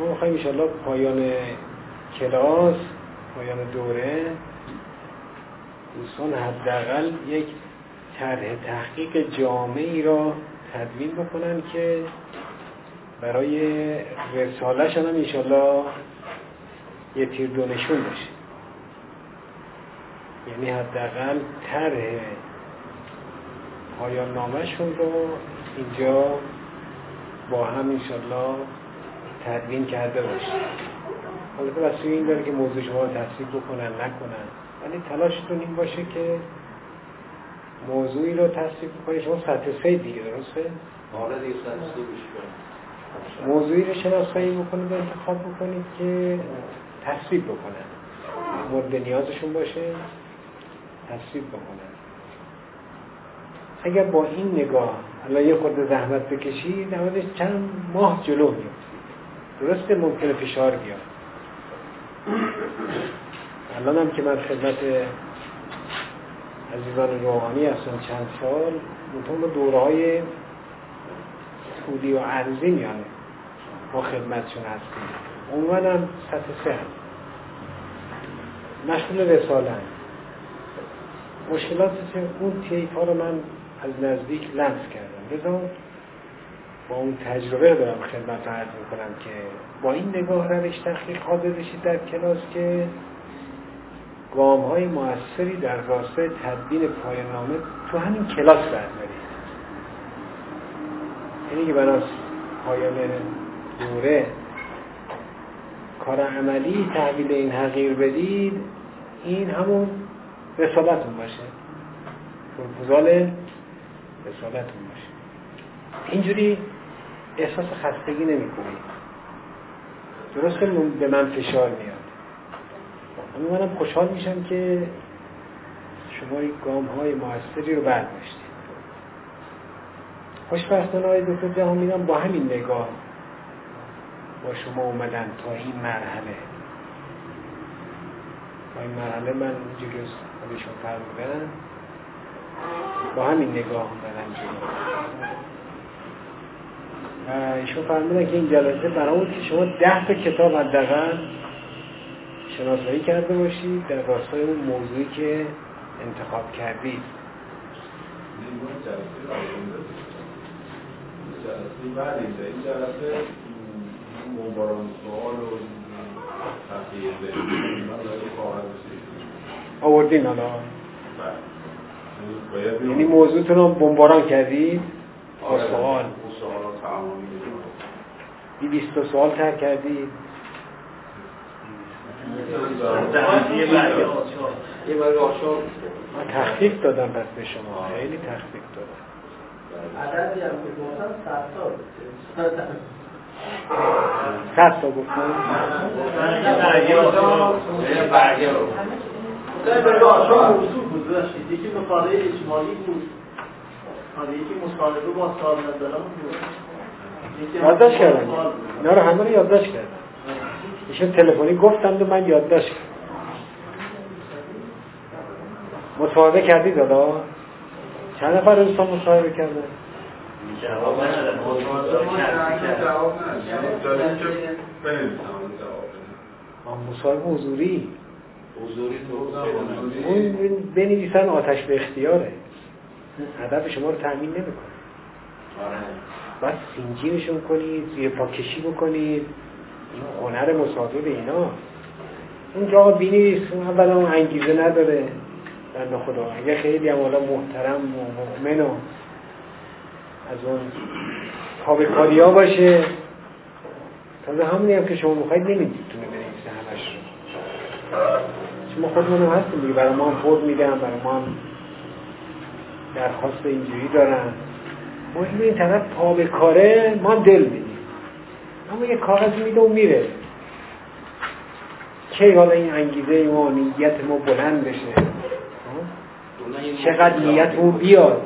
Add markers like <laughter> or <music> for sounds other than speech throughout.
ما می‌خوایم انشاءالله پایان کلاس پایان دوره دوستان حداقل یک طرح تحقیق جامعی را تدوین بکنن که برای رسالش هم انشالله یه تیر دونشون باشه. یعنی حداقل طرح پایان نامشون رو اینجا با هم انشالله تدوین کرده باشه. حالا بسیاری این داره که موضوع شما رو تصویب بکنن نکنن. ولی تلاشتون این باشه که موضوعی رو تصویب بکنید شما سطح سه دیگه درسته؟ آره دیگه سطح موضوعی رو شناسایی بکنید و انتخاب بکنید که تصویب بکنن. مورد نیازشون باشه تصویب بکنن. اگر با این نگاه الان یه خود زحمت بکشید نمازش چند ماه جلو میفتید درسته ممکنه فشار بیاد. الان هم که من خدمت عزیزان روحانی هستم چند سال منطقه با دوره های طولی و عرضی میانه ما خدمتشون هستیم. هم سطح سه هم. مشغول رساله هم. مشکلات اون تیف ها رو من از نزدیک لمس کردم. لذا با اون تجربه دارم خدمت عرض می‌کنم که با این نگاه روش تحقیق حاضر بشید در کلاس که گام های موثری در راستای تدبین پایان نامه تو همین کلاس بردارید یعنی که بناس پایان دوره کار عملی تحویل این حقیر بدید این همون رسالتون باشه. پروپوزال رسالتون باشه. اینجوری احساس خستگی نمی کنید درسته به من فشار میاد. اما منم خوشحال میشم که شما این گام های موثری رو برداشتید. خوشبختانه های دکتر جهان با همین نگاه با شما اومدن تا این مرحله. تا این مرحله من اینجوری خودشون فرمودن با همین نگاه اومدن جلو. ایشون فرمودن که این جلسه برای که شما ده تا کتاب حداقل شناسایی کرده باشید در راستای اون موضوعی که انتخاب کردید. این جلسه بمباران سوال و تحقیق آوردین حالا. یعنی موضوعتون رو بمباران کردید؟ با سوال. بی بیست سوال تر کردید من تخفیف دادم پس به شما. خیلی تخفیف دادم. صد تا گفتم. یکی مطالعه اجمالی بود یکی مصاحبه با سال نظرم بود یادداشت کردم. اینا رو همه رو یادداشت کردم. ایشون تلفنی گفتم و من یادداشت کردم. مصاحبه کردید حالا چند نفر دوستان مصاحبه کردن؟ جواب مصاحبه حضوری؟ حضوری اون بنویسن آتش به اختیاره. هدف شما رو تأمین نمی‌کنه. آره. باید سینجینشون کنید زیر پاکشی بکنید. این هنر مصادر اینا. اون جا بینیست اون اولا اون انگیزه نداره. بنده خدا اگه خیلی هم محترم و مؤمن و از اون کاری ها باشه تازه همونی هم که شما می‌خواید نمی‌تونه بنویسه همش رو. شما خودمون هم هستیم دیگه. برای ما هم فرد میدن برای ما هم درخواست اینجوری دارن. ما این طرف پا به کاره ما دل میدیم. اما یه کاغذ میده و میره. کی حالا این انگیزه ما نیت ما بلند بشه؟ چقدر نیت اون بیاد؟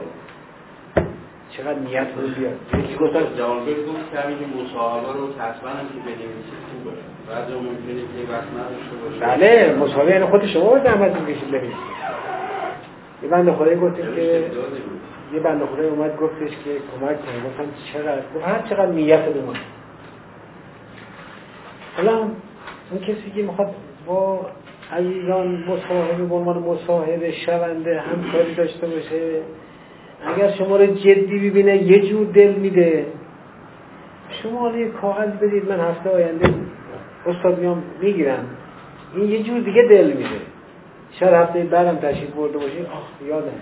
چقدر نیت رو بیاد؟ یکی گفتم جوانبه گفت که همین مصاحبه رو تصمیم هم که بنویسید خوبه بعد ممکنه که وقت نداشته باشه. بله مصاحبه یعنی خود شما رو زحمت می‌کشید بنویسید یه بند خدایی گفتش که یه بند خدایی اومد گفتش که کمک کنید گفتم چقدر گفت هر چقدر نیت من حالا اون کسی که می‌خواد با عزیزان مصاحبه به عنوان مصاحبه شونده همکاری داشته باشه اگر شما رو جدی ببینه یه جور دل میده. شما حالا یه کاغذ بدید من هفته آینده استاد میام می‌گیرم. این یه جور دیگه دل میده. شاید هفته بعدم تشریف برده باشه آخ یادم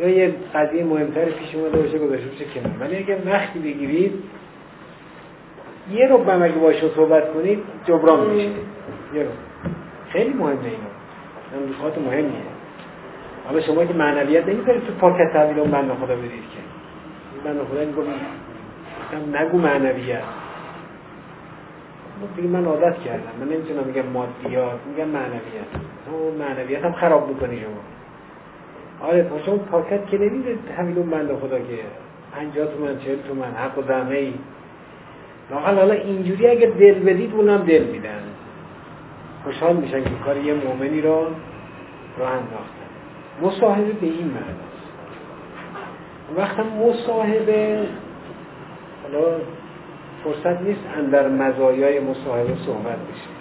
یا یه قضیه مهمتر پیش اومده باشه گذاشته باشه کنار. ولی اگر وقتی بگیرید یه رو به اگه باشه صحبت کنید جبران میشه. یه رو خیلی مهمه اینا. نکات مهمیه. حالا شما که معنویت نمی‌ذارید تو پاکت تحویل اون بنده خدا بدید که. این بنده خدا میگم نگو معنویت. دیگه من عادت کردم. من نمی‌تونم میگم مادیات میگم معنویت. اون معنویت هم خراب می‌کنی شما. آره شما پاکت که نمیده همین اون بنده خدا که پنجاه تومن چهل تومن حق و زمه ای. حالا اینجوری اگه دل بدید اونم دل میدن. خوشحال میشن که کار یه مؤمنی را راه انداختن. مصاحبه به این معناست وقتا مصاحبه حالا فرصت نیست اندر مزایای مصاحبه صحبت بشه.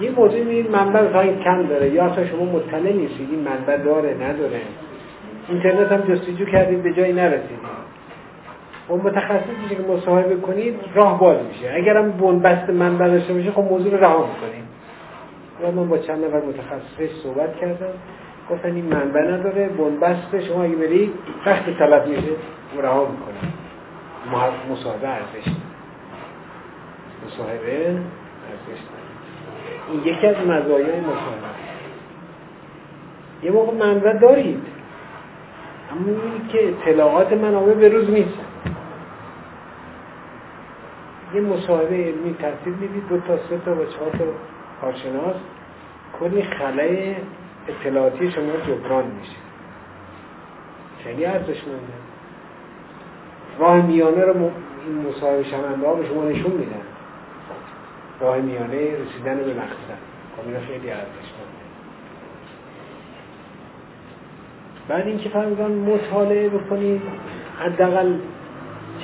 یه موضوع می‌دید منبع فقط کم داره. یا اصلا شما مطلع نیستید این منبع داره نداره. اینترنت هم جستجو کردید به جایی نرسیدید. اون متخصص میشه که مصاحبه کنید راه باز میشه. اگرم بنبست منبع داشته باشه خب موضوع رو رها می‌کنید و من با چند نفر متخصصش صحبت کردم. گفتن این منبع نداره بنبست. شما اگه برید وقت طلب میشه رها می‌کنید مصاحبه ارزش مصاحبه ارزش این یکی از مزایای مصاحبه یه موقع منبع دارید. اما این که اطلاعات منابع به روز نیست یه مصاحبه علمی ترتیب می‌دید. دو تا سه تا و چهار تا کارشناس. کلی خلای اطلاعاتی شما جبران میشه. خیلی ارزشمنده. راه میانه رو این مصاحبه شونده ها به شما نشون میدن. راه میانه رسیدن به مقصد. خب اینا خیلی ارزشمنده بعد اینکه فرمودن مطالعه بکنید حداقل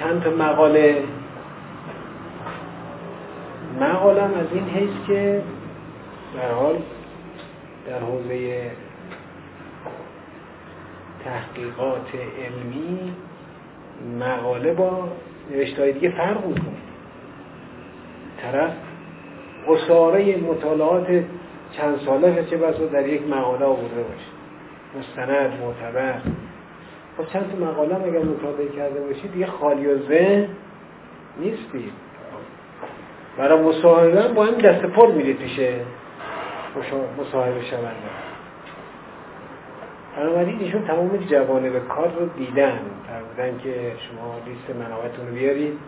چند تا مقاله. مقالم از این حیث که در حال در حوزه تحقیقات علمی مقاله با نوشتهای دیگه فرق می‌کنه. طرف قصاره مطالعات چند ساله چه بسا در یک مقاله آورده باشه. مستند معتبر. خب چند تا مقاله اگر مطالعه کرده باشید دیگه خالی و ذهن نیستید برای مصاحبه با این دست پر میرید پیشه مصاحبه شونده. بنابراین ایشون تمام به کار رو دیدن. فرمودن که شما لیست منابعتون رو بیارید.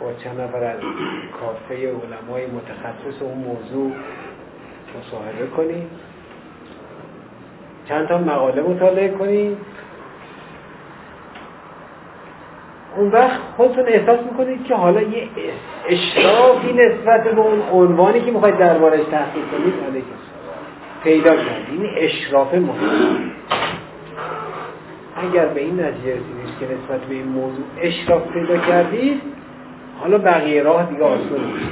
با چند نفر از کافه علمای متخصص اون موضوع مصاحبه کنید چند تا مقاله مطالعه کنید اون وقت خودتون احساس می‌کنید که حالا یه اشرافی نسبت به اون عنوانی که می‌خواید دربارش تحقیق کنید پیدا کرد. این اشراف مهم. اگر به این نتیجه رسیدید که نسبت به این موضوع اشراف پیدا کردید حالا بقیه راه دیگه آسان میشه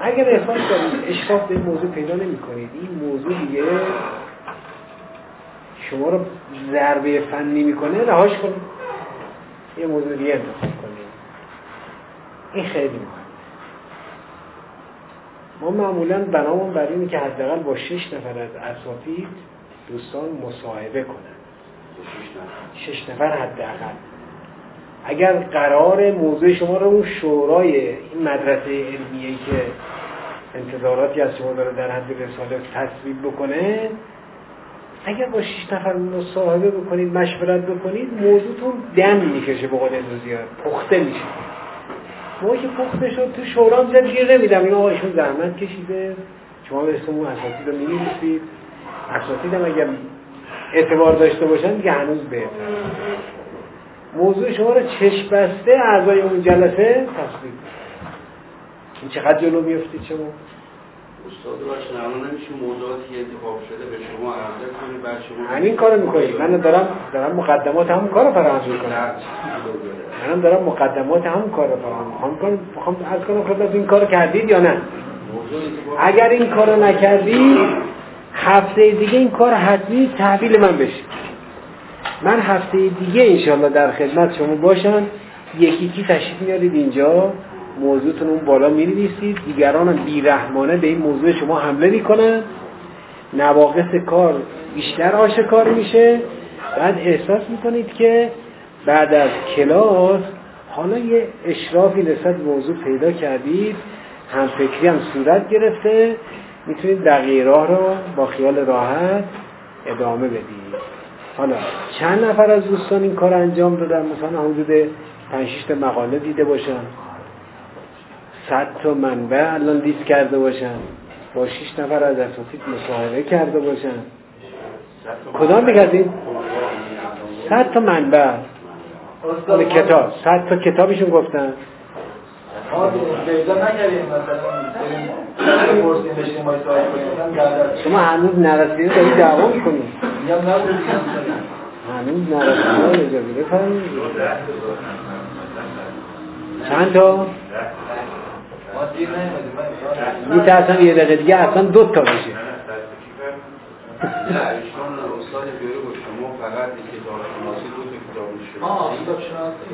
اگر احساس کردید اشراف به این موضوع پیدا نمی کنید این موضوع دیگه شما رو ضربه فنی می‌کنه رهاش کنید. یه موضوع دیگه انتخاب کنید. این خیلی مهم ما معمولا بنامون بر اینه که حداقل با شش نفر از اساتید دوستان مصاحبه کنن. شش نفر حداقل. اگر قرار موضوع شما رو اون شورای این مدرسه علمیه که انتظاراتی از شما داره در حد رساله تصویب بکنه اگر با شش نفر مصاحبه بکنید مشورت بکنید موضوعتون دم می‌کشه به قول پخته میشه. ما که پخته شد تو شورا می‌زد گیر نمیدم. این آقایشون زحمت کشیده. شما به اسم اون اساتید رو می‌نویسید. اساتید هم اگر اعتبار داشته باشن دیگه هنوز بهتر موضوع شما رو چشم بسته اعضای اون جلسه تصویب این چقدر جلو میفتید شما؟ استاد باشن الان نمیشه موضوعاتی انتخاب شده به شما عرضه کنید بعد شما همین کارو می‌کنید. من دارم دارم مقدمات همون کارو فراموش می‌کنم. منم دارم مقدمات همون کارو فراهم می‌خوام کنم می‌خوام از کنم خدمت این کارو کردید یا نه؟ اگر این کارو نکردی هفته دیگه این کار حتمی تحویل من بشه. من هفته دیگه انشالله در خدمت شما باشم. یکی یکی تشریف میارید اینجا؟ موضوعتون اون بالا می دیگران هم بیرحمانه به این موضوع شما حمله می‌کنن. نواقص کار بیشتر آشکار میشه. بعد احساس می‌کنید که بعد از کلاس حالا یه اشرافی نسبت موضوع پیدا کردید. هم فکری هم صورت گرفته. می‌تونید دقیقه راه رو با خیال راحت ادامه بدید. حالا چند نفر از دوستان این کار انجام دادن؟ مثلا حدود پنج مقاله دیده باشن. صد تا منبع الان لیست کرده باشن. با شیش نفر از اساتید مصاحبه کرده باشن. کدام بگردیم؟ صد تا منبع. کتاب. صد تا کتابشون گفتن. شما هنوز نرسیده داری دعوا می‌کنی هنوز نرسیده اجازه بفرمید چند تا؟ میترسم یه دقیقه دیگه اصلا دو تا بشه.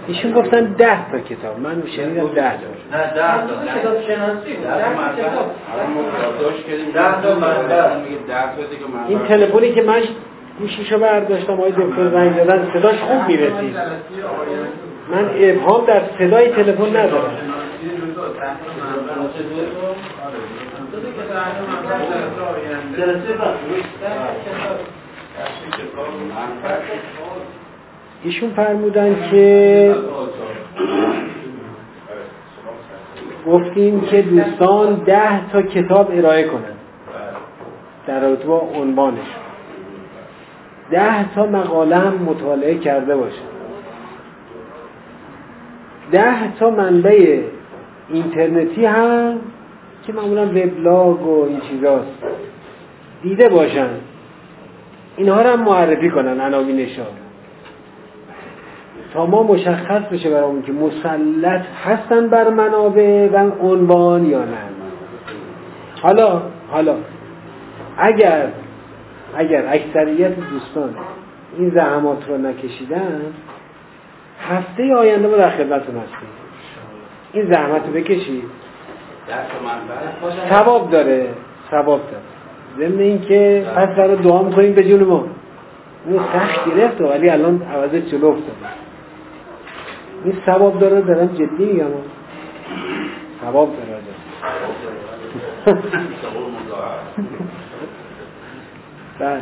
ایشون گفتن ده تا کتاب. من شنیدم ده تا. نه ده تا. کتاب. شناسی این تلفنی که من گوشیشو برداشتم آقای دکتر زنگ زدن صداش خوب می‌رسید. من ابهام در صدای تلفن ندارم. ایشون فرمودن که گفتیم که دوستان ده تا کتاب ارائه کنند در رابطه با عنوانش. ده تا مقاله هم مطالعه کرده باشن ده تا منبع اینترنتی هم که معمولا وبلاگ و این چیزاست. دیده باشن. اینها رو هم معرفی کنن. عناوینشان تا ما مشخص بشه برامون که مسلط هستن بر منابع و عنوان یا نه. حالا حالا اگر اگر اکثریت دوستان این زحمات رو نکشیدن هفته آینده ما در خدمتتون هستیم. این زحمت رو بکشید. ثواب داره ثواب داره. ضمن اینکه پس برای دعا می‌کنیم به جون ما. اون سخت گرفت ولی الان عوضه جلو افتاده. این ثواب داره دارم جدی میگم ثواب داره. بله.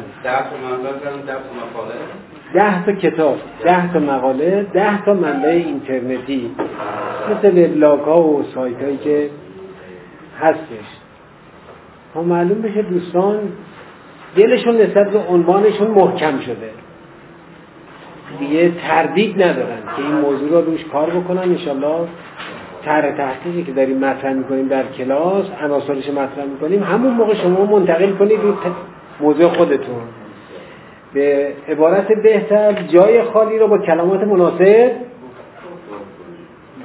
ده تا کتاب ده تا مقاله ده تا منبع اینترنتی. مثل وبلاگ ها و سایت هایی که هستش. تا معلوم بشه دوستان دلشون نسبت به عنوانشون محکم شده. دیگه تردید ندارن که این موضوع رو روش کار بکنن انشالله تر تحقیقی که داریم مطرح می‌کنیم در کلاس عناصرش مطرح می‌کنیم. همون موقع شما منتقل کنید رو موضوع خودتون. به عبارت بهتر جای خالی رو با کلمات مناسب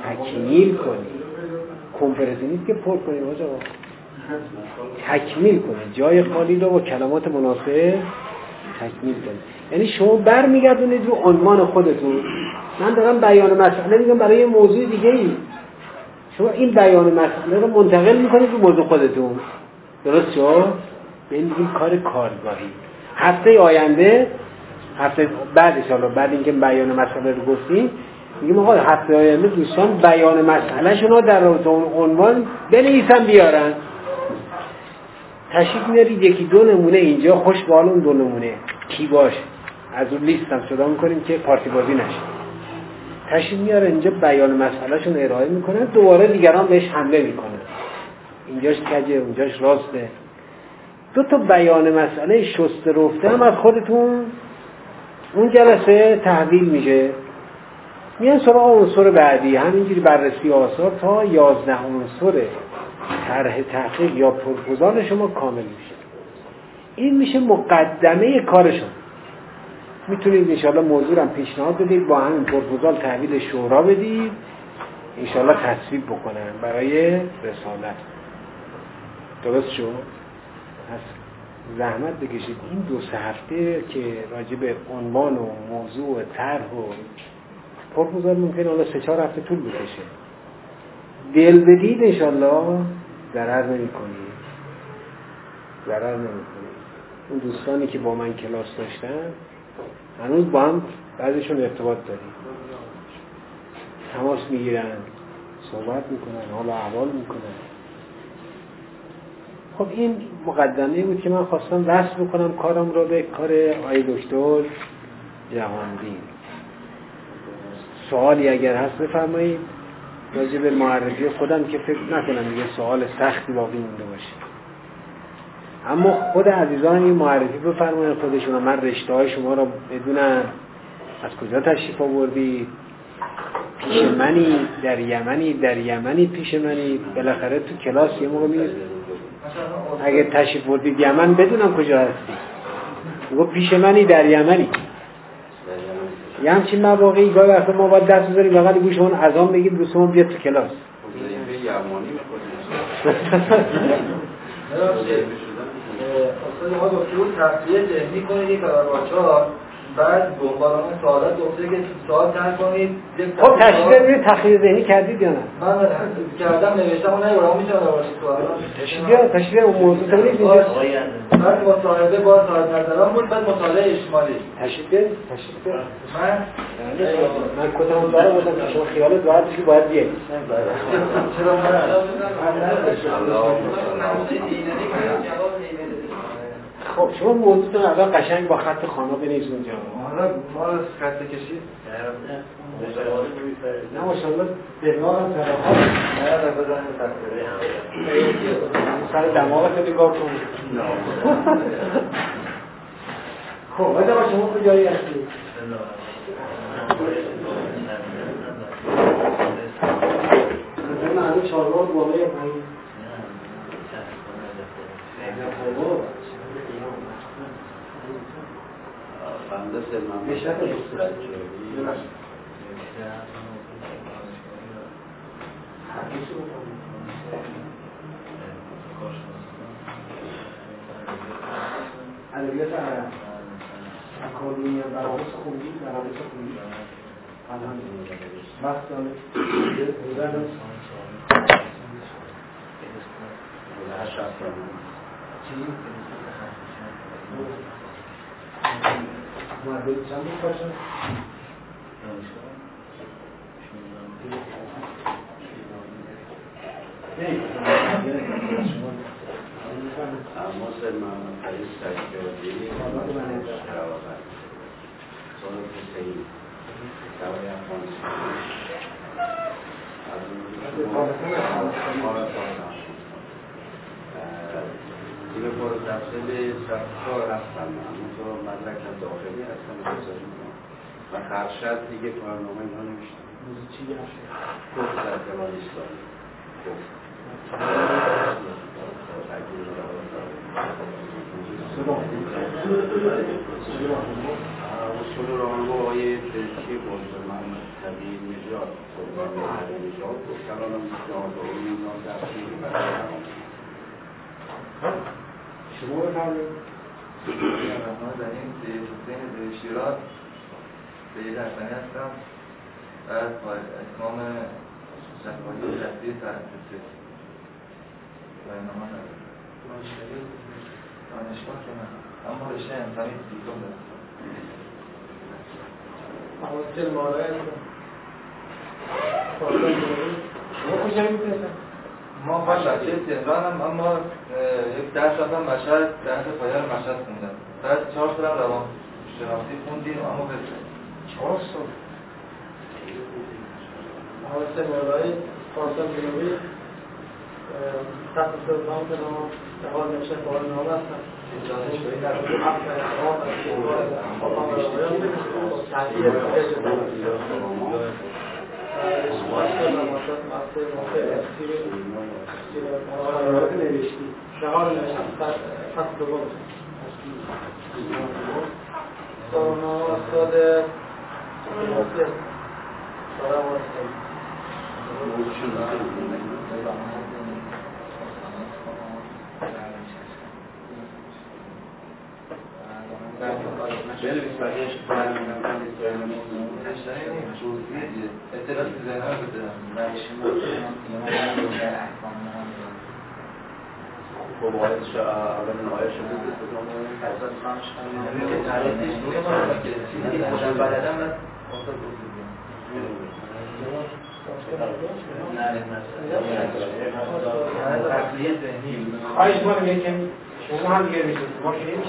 تکمیل کنید. کنفرنسی نیست که پر کنید آجا تکمیل کنید. جای خالی رو با کلمات مناسب تکمیل کنید. یعنی شما برمیگردونید رو عنوان خودتون. من دارم بیان مسئله میگم برای موضوع دیگه ای شما این بیان مسئله رو منتقل می‌کنید رو موضوع خودتون. درست شد؟ به این کار کارگاهی. هفته آینده هفته بعدش حالا بعد اینکه بیان مسئله رو گفتیم میگیم آقا هفته آینده دوستان بیان مسئله شما در رابطه عنوان بنویسن بیارن. تشریف میارید یکی دو نمونه اینجا خوش به اون دو نمونه. کی باش از اون لیست هم صدا می‌کنیم که پارتی بازی نشه. تشریف میاره اینجا بیان مسئلهشون ارائه می‌کنن دوباره دیگران بهش حمله می‌کنن. اینجاش کجه اونجاش راسته. دو تا بیان مسئله شسته رفته هم از خودتون. اون جلسه تحویل میشه. میان سراغ عنصر بعدی همینجوری بررسی آثار تا یازده عنصر طرح تحقیق یا پرپوزال شما کامل میشه. این میشه مقدمه کار شما می‌تونید انشاءالله موضوع هم پیشنهاد بدید با همین پرپوزال تحویل شورا بدید. انشاءالله تصویب بکنن برای رسالت. درست شد؟ پس زحمت بکشید. این دو سه هفته که راجع به عنوان و موضوع و طرح و پرپوزال ممکن حالا سه چهار هفته طول بکشه. دل بدید انشالله ضرر نمی کنید ضرر نمی کنید اون دوستانی که با من کلاس داشتن هنوز با هم بعضشون ارتباط داریم. تماس می‌گیرن صحبت می‌کنن حالا احوال می‌کنن. خب این مقدمه بود که من خواستم وصل بکنم کارم رو به کار آی دکتر جهاندین سوالی اگر هست بفرمایید راجع به معرفی خودم که فکر نکنم دیگه سوال سختی باقی مونده باشه. اما خود عزیزان این معرفی بفرمایید خودشون من رشته های شما رو بدونم از کجا تشریف آوردید پیش منی در یمنی در یمنی پیش منی. بالاخره تو کلاس یه موقع می اگه تشریف بردید یمن بدونم کجا هستی. میگو پیش منی در یمنی. یه همچین مواقعی گاهی وقتا ما باید دست بذاریم بغل گوش اون اذان بگیم دوستمون بیاد تو کلاس. <laughs> استاد ما دکتر تصویه ذهنی کنید یک بچه‌ها بعد دنبال اون سوالات گفته که سوال تر کنید خب تشریف ببینید تخریب ذهنی کردید یا نه من کردم نوشتم اون نیورم می‌تونم دوباره سوال تشریف اون موضوع تو اینجا بعد مصاحبه با صاحب نظران بود بعد مطالعه بیارید تشریف بیارید من من کتم داره بودم که شما خیالت راحت که باید بیاید چرا من خب شما موضوعتون اول قشنگ با خط خانه بنویسید اونجا. حالا ما خط کشید نه. ماشاءالله دماغ هم سر دماغت نگاه کن. خب آقا شما کجایی هستید مثلا معلوم چهارراه بالا یا پایین. بنده سلمان بیشتر ادبیات عرب اکادمی براموس خوندید براموس خوندید الحمدلله. وقت داره. چی؟ معدل چند بود باشه؟ اما سلمان خرید سکیاری سال حسین دوای افغانستان دیگه برو تفصیل سفتا اما تو مدرک داخلی هستم گذاری کنم و خرشت دیگه برنامه اینا نمیشتم چی گفت در کلان اسلامی. گفت. اصول راهنما آقای چی بود من طبیعی نجات سلطان نجات گفت کلان هم جهاداری اینا دستگیر برای شما بفرمایید رحمان زنیم حسین شیراز به یه درسانی هستم با اتمام شفایی شخصی و اینما ندارم. دانشگاه که نه. اما رشته انسانی دیپلم دارم. حواصل مالای شما کجایی بودید ما من بچه تهرانم اما اه، یک درس رفتم مشهد درس پایان مشهد خوندم بعد چهار سالم روان شناختی خوندیم اما به چهار سال حواصل مالای پارسال جنوبی تحت سلطان کنم جواب نشه بار نام هستم دانشگاهی نرفتم شغال عايز مرة ليه كم؟ شما هم دیگه میشید ما که نمیشید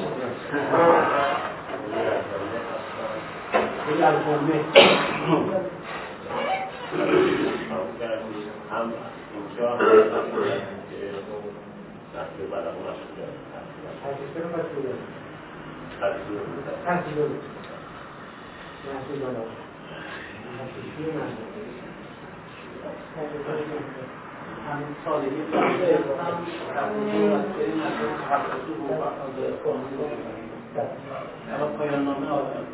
هم اینجا نسل بلد مسئول تحصیل مسئوله تحصیل تحصیل محصول بالا تحصیل مسئول همین سالگی فرده هم الان پایان نامه آدم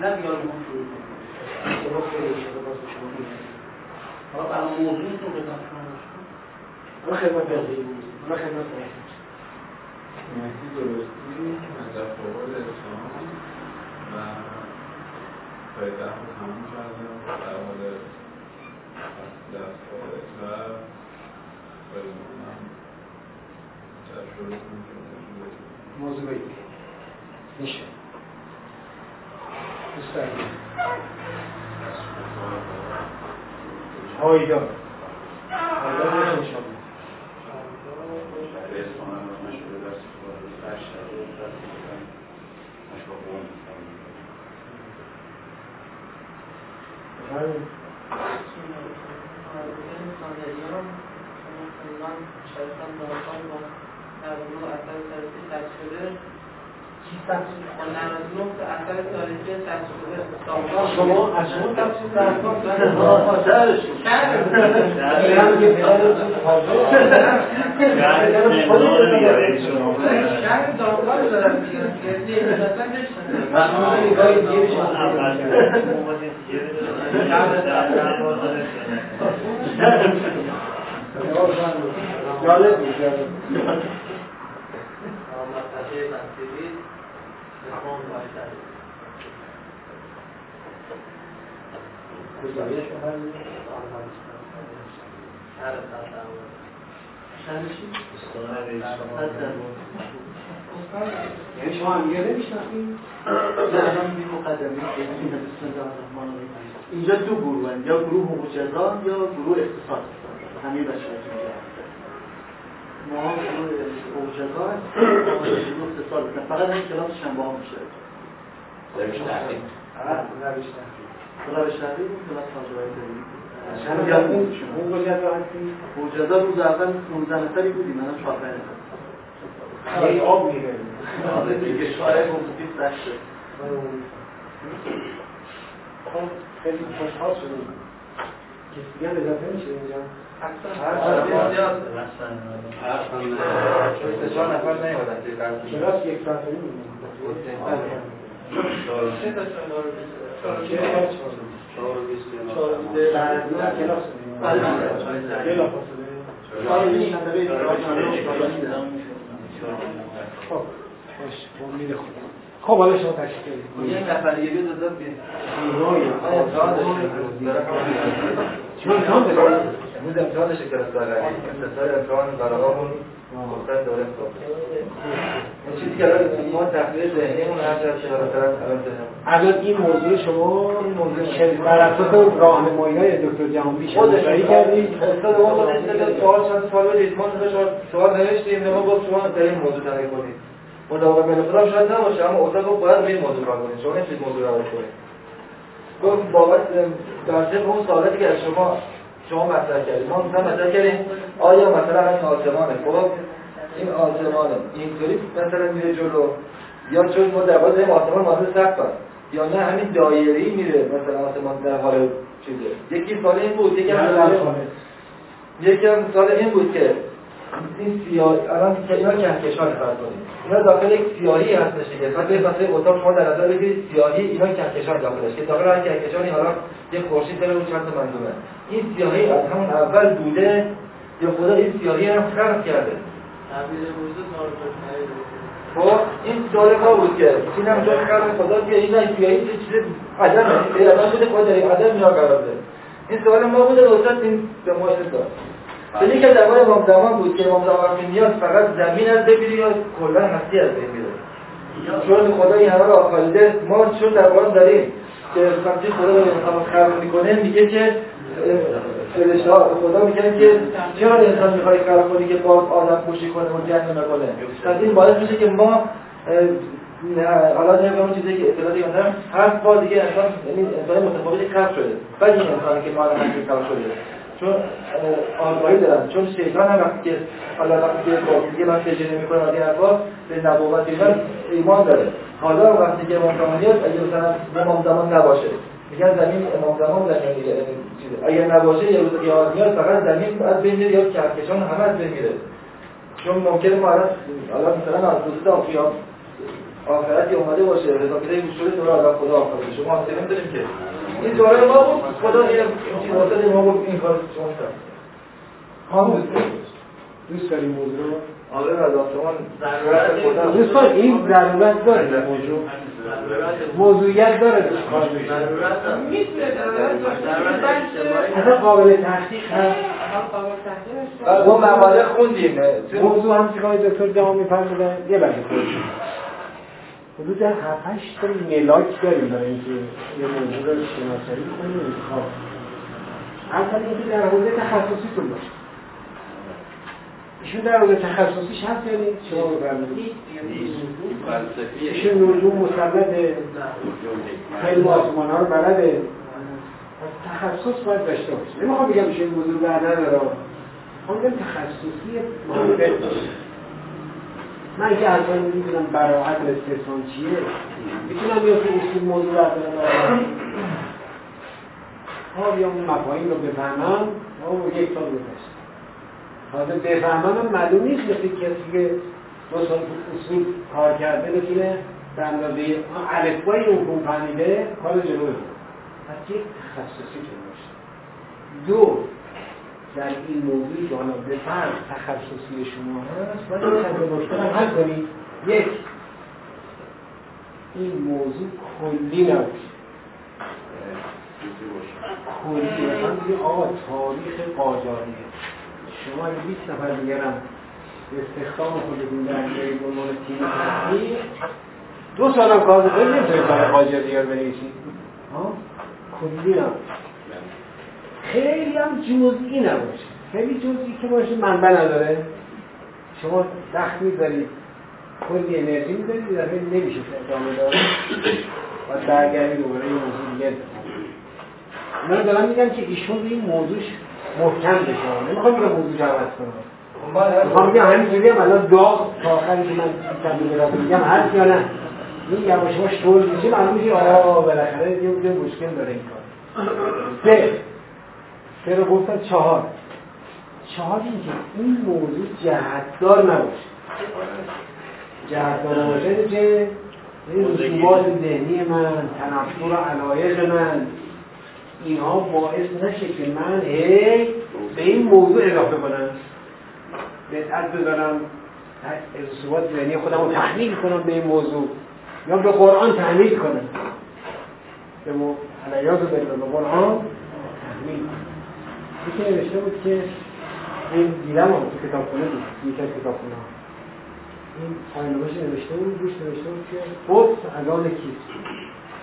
نه بیار ما شروع کنیم حالا برای موضوعتون بدم ما خدمت بقیه ما خدمت بقیه مهدی درستی اصفهان و پایتخت رو تموم کردم در دست خارج و فرزندم در شروع موضوع بگید میشه دوست هایدار هایدار میشه انشاءالله بفرمایید. شما از شما تفسیر بود جالب بفرمایید. یعنی شما هم دیگه نمیشناختید <coughs> اینجا دو گروه هستند. یا گروه یا گروه اقتصاد. همه بچه اینجا هستن. ما گروه جزا هستیم ما گروه اقتصاد. هستیم. فقط این کلاس شنبه ها میشه. روش تحقیق. روش تحقیق. کلاس ماجرای داریم. چند تا اون حقوق جزا هستید حقوق جزا روز اول 15 نفری بودیم منم 4 5 نفر. خیلی آب میره آره دیگه شد خب خیلی خوشحال شدیم کسی دیگه هم اضافه میشه اینجا. کلاس یک ساعت و نیم بود. سه تا. چهار چه کلاس شد؟ چهار و بیست. یه چهار و بیست. نه، کلاس بود. بلا فاصله. شارع این منطقه ایران خب خوش امید خدا خب حالا شما تشکیل. یک نفر دیگه بیاد داد بیاد. آیا امتحان دارید؟ امروز امتحان داشته کلاس برقی. انتصار امتحان برقامون گفتن دوره امتحان. این چیزی که الان ما تحلیل ذهنیمون هر چقدر شراتر الان این موضوع شما این موضوع که بر اساس راهنمایی های دکتر جهانبی شایی کردید استاد ما داد سوال چند سوال بدید ما سه چهار سوال نوشتیم ما گفت شما در این موضوع تحقیق کنید مداوم بین خودم شاید نباشه اما استاد گفت باید روی این موضوع کار کنید شما نمی‌تونید موضوع رو کنید گفت بابت در طبق اون سوالاتی که از شما شما مطرح کردید. ما مثلا مطرح کردیم آیا مثلا این آسمانه خب این آسمانه اینطوری مثلا میره جلو. یا چون ما در باز این آسمان مانده سقف یا نه همین دایری میره مثلا آسمان در حال چیزه. یکی سال این بود. یکی هم سال این بود که این سیاه الان که اینا کهکشان فرض کنید اینا داخل یک سیاهی هستش دیگه. مثلا مثلا اتاق شما در نظر بگیرید سیاهی اینا کهکشان داخلش که داخل هر کهکشانی حالا یه خورشید داره اون چند منظومه. این سیاهی از همون اول بوده یا خدا این سیاهی هم خلق کرده. خب این سوال ما بود که این هم جای خلق خدا که این سیاهی چه چیز عدم بوده خدا در عدم اینا قرار ده این سوال ما بوده استاد این به ما داد ولی که در امام زمان بود که امام زمان میاد فقط زمین از ببینی یا کلا هستی از بین میره؟ چون خدا این همه رو آفریده ما چون در قرآن داریم که وقتی خدا رو انسان خلق می‌کنه میگه که فرشته ها خدا میگن که چرا انسان می‌خوای خلق کنی که با آدم خوشی کنه و جنگ نکنه؟ پس این باعث میشه که ما حالا نه اون چیزی که اطلاعاتی یادم هفت بار دیگه انسان یعنی انسان متفاوتی خلق شده. بعد این انسانی که ما همین خلق شده. چون اه، آگاهی دارن چون شیطان هم وقتی که حالا وقتی که دیگه من سجده نمی‌کنه از این حرفا به نبوت اینا ایمان داره. حالا وقتی که امام زمان میاد اگه مثلا امام زمان نباشه. میگن زمین امام زمان زمین دیگه اگه نباشه یه روز قیامت میاد فقط زمین از بین میره یا کهکشان همه از بین میره. چون ممکنه ما الان مثلا از حدود قیام آخرتی اومده باشه. حساب کتابی شده تو آدم خدا آفریده شما حاصل نمی‌دونیم که این دوره ما بود خدا این واسه ما بود این کار شما کرد خانم دوست داری موضوع رو؟ آره رضا شما ضرورت خدا دوستان این ضرورت داره. این موضوع موضوعیت داره. دوستان اصلا قابل تحقیق هست. ما مقاله خوندیم. موضوع هم که دکتر جهان میفرمودن یه بگه خودشون حدود 7 8 تا ملاک داریم برای اینکه یه موضوع رو شناسایی کنیم انتخاب اول اینکه در حوزه تخصصیتون باشه؟ ایشون در حوزه تخصصیش هست یعنی شما بفرمایید. ایشون نجوم مسلط خیلی آسمان ها رو بلده تخصص باید داشته باشه. نمی‌خوام بگم ایشون موضوع بر نداره خب میگم تخصصی مناسب باشه من که اصلا می‌دونم براعت و استثنان چیه؟ می‌تونم یا که اصول موضوع بردارم ها یا اون مفاهیم رو بفهمم. ها یک سال گذشت تازه بفهمم هم معلوم نیست مثل کسی که دو سال تو اصول کار کرده بتونه به اندازه الفبای اون کن فهمیده کار جلو پس یک تخصصی تو باشه. دو در این موضوعی که حالا به فرض تخصصی شما هست باید چند مشکل هم حل کنید. یک این موضوع کلی نباشه. کلی مثلا آقا تاریخ قاجاریه. شما اگه 20 نفر دیگرم استخدام خودتون در بیارید به تیم تحقیق دو هم کار بکنید نمی‌تونید برای قاجاری رو بنویسید. کلی نباشه. خیلی هم جزئی نباشه. خیلی جزئی که باشه منبع نداره. شما وقت می‌ذارید کلی انرژی می‌ذارید دفعه نمیشه ادامه داره و برگردید دوباره یه موضوع دیگه. من دارم میگم که ایشون این موضوعش محکم بشه. نمی‌خوام بگم موضوع عوض کنم. می‌خوام بگم همینجوری هم الان داغ تا آخری که من برات میگم هست یا نه. این یواش یواش طول میشه. معلوم میشه آره بالاخره یه مشکل داره این کار. سه. سه رو گفتم چهار. چهار این که این موضوع جهتدار نباشه. جهتدار نباشه. یعنی که این رسومات ذهنی من تنفر علایق من. اینها باعث نشه که من هی به این موضوع اضافه کنم. بدعت بذارم رسومات ذهنی خودم رو تحمیل کنم به این موضوع. یا به قرآن تحمیل کنم. به مو... علیاز به قرآن تحمیل کنم. یکی نوشته بود که این دیدم هم تو کتاب خونه بود یکی از کتاب ها. این پایانوش نوشته بود روش نوشته بود که قدس از آن کیست.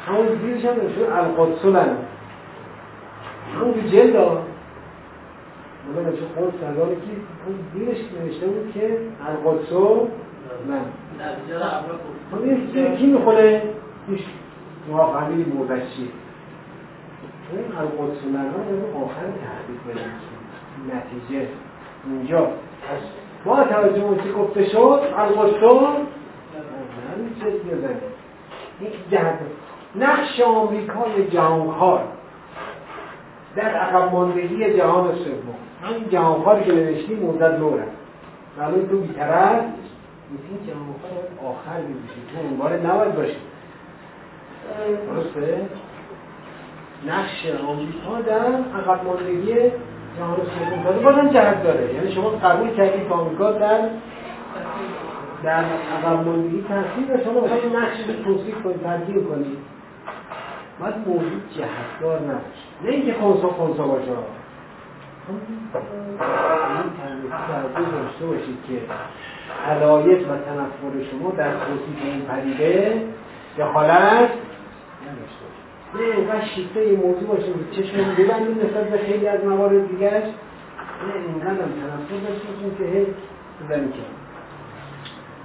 همون زیرش هم نوشته بود القدس لنا همون تو جلد ها. مولا نوشته قدس از آن کیست. اون زیرش نوشته بود که القدس من خب این کی می‌خونه؟ هیچ جواب همین موزش چیه این القدس لنا رو آخر تحقیق بدیم نتیجه. اینجا. از با توجه اون که گفته شد القدس همین چه بزنیم این جهت. نقش آمریکای جهانخوار در عقب ماندگی جهان سوم. همین جهانخواری که نوشتیم مدت نور است معلوم تو بیطرف این جهانخوار آخر میبوشی تو اون باره نباید باشه درسته؟ نقش آمریکا در عقب ماندگی جهان سوم. تازه بازم جهت داره. یعنی شما قبول کردید که آمریکا در در عقب ماندگی تاثیر داره. شما بخواید نقشش رو توصیف کنید ترکیب کنید. باید موضوع جهتدار نباشه. نه اینکه خونسا خونسا باشه. این توجه داشته باشید که علایت و تنفر شما در توصیف این پدیده دخالت نه اینقدر شیفته این موضوع باشه. که چشم ببندیم نسبت به خیلی از موارد دیگرش نه اینقدر هم تنفر داشته باشیم که هی بزنی که.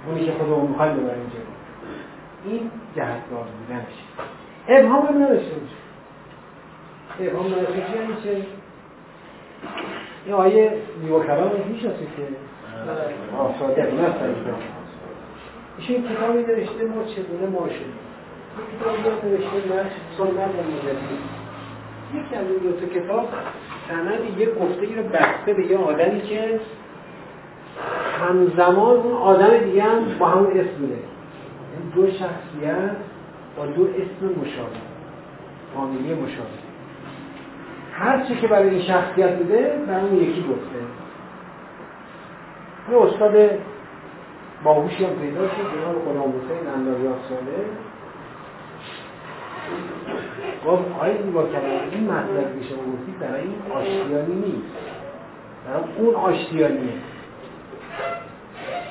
اونی که خودمون می‌خوایم ببریم جلو. این جهتدار بودنش ابهام هم نداشته باشه. ابهام نداشته باشه یعنی چه؟ این آیه نیو کلام می‌شناسید که؟ آه صادق نه ایشون کتابی نوشته ما چگونه ما شدیم. یک کتابی نوشته نقش سنت و مجدد یکی از این دو تا کتاب سند یک گفته ای رو بسته به یه آدمی که همزمان اون آدم دیگه هم با همون اسم بوده یعنی دو شخصیت با دو اسم مشابه فامیلی مشابه هر چی که برای این شخصیت بوده برای اون یکی گفته. یه استاد باهوشی هم پیدا شد نام غلام حسین انداریان ساله گفت آیا زیبا این مطلب که شما گفتید برای این آشتیانی نیست. برای اون آشتیانیه.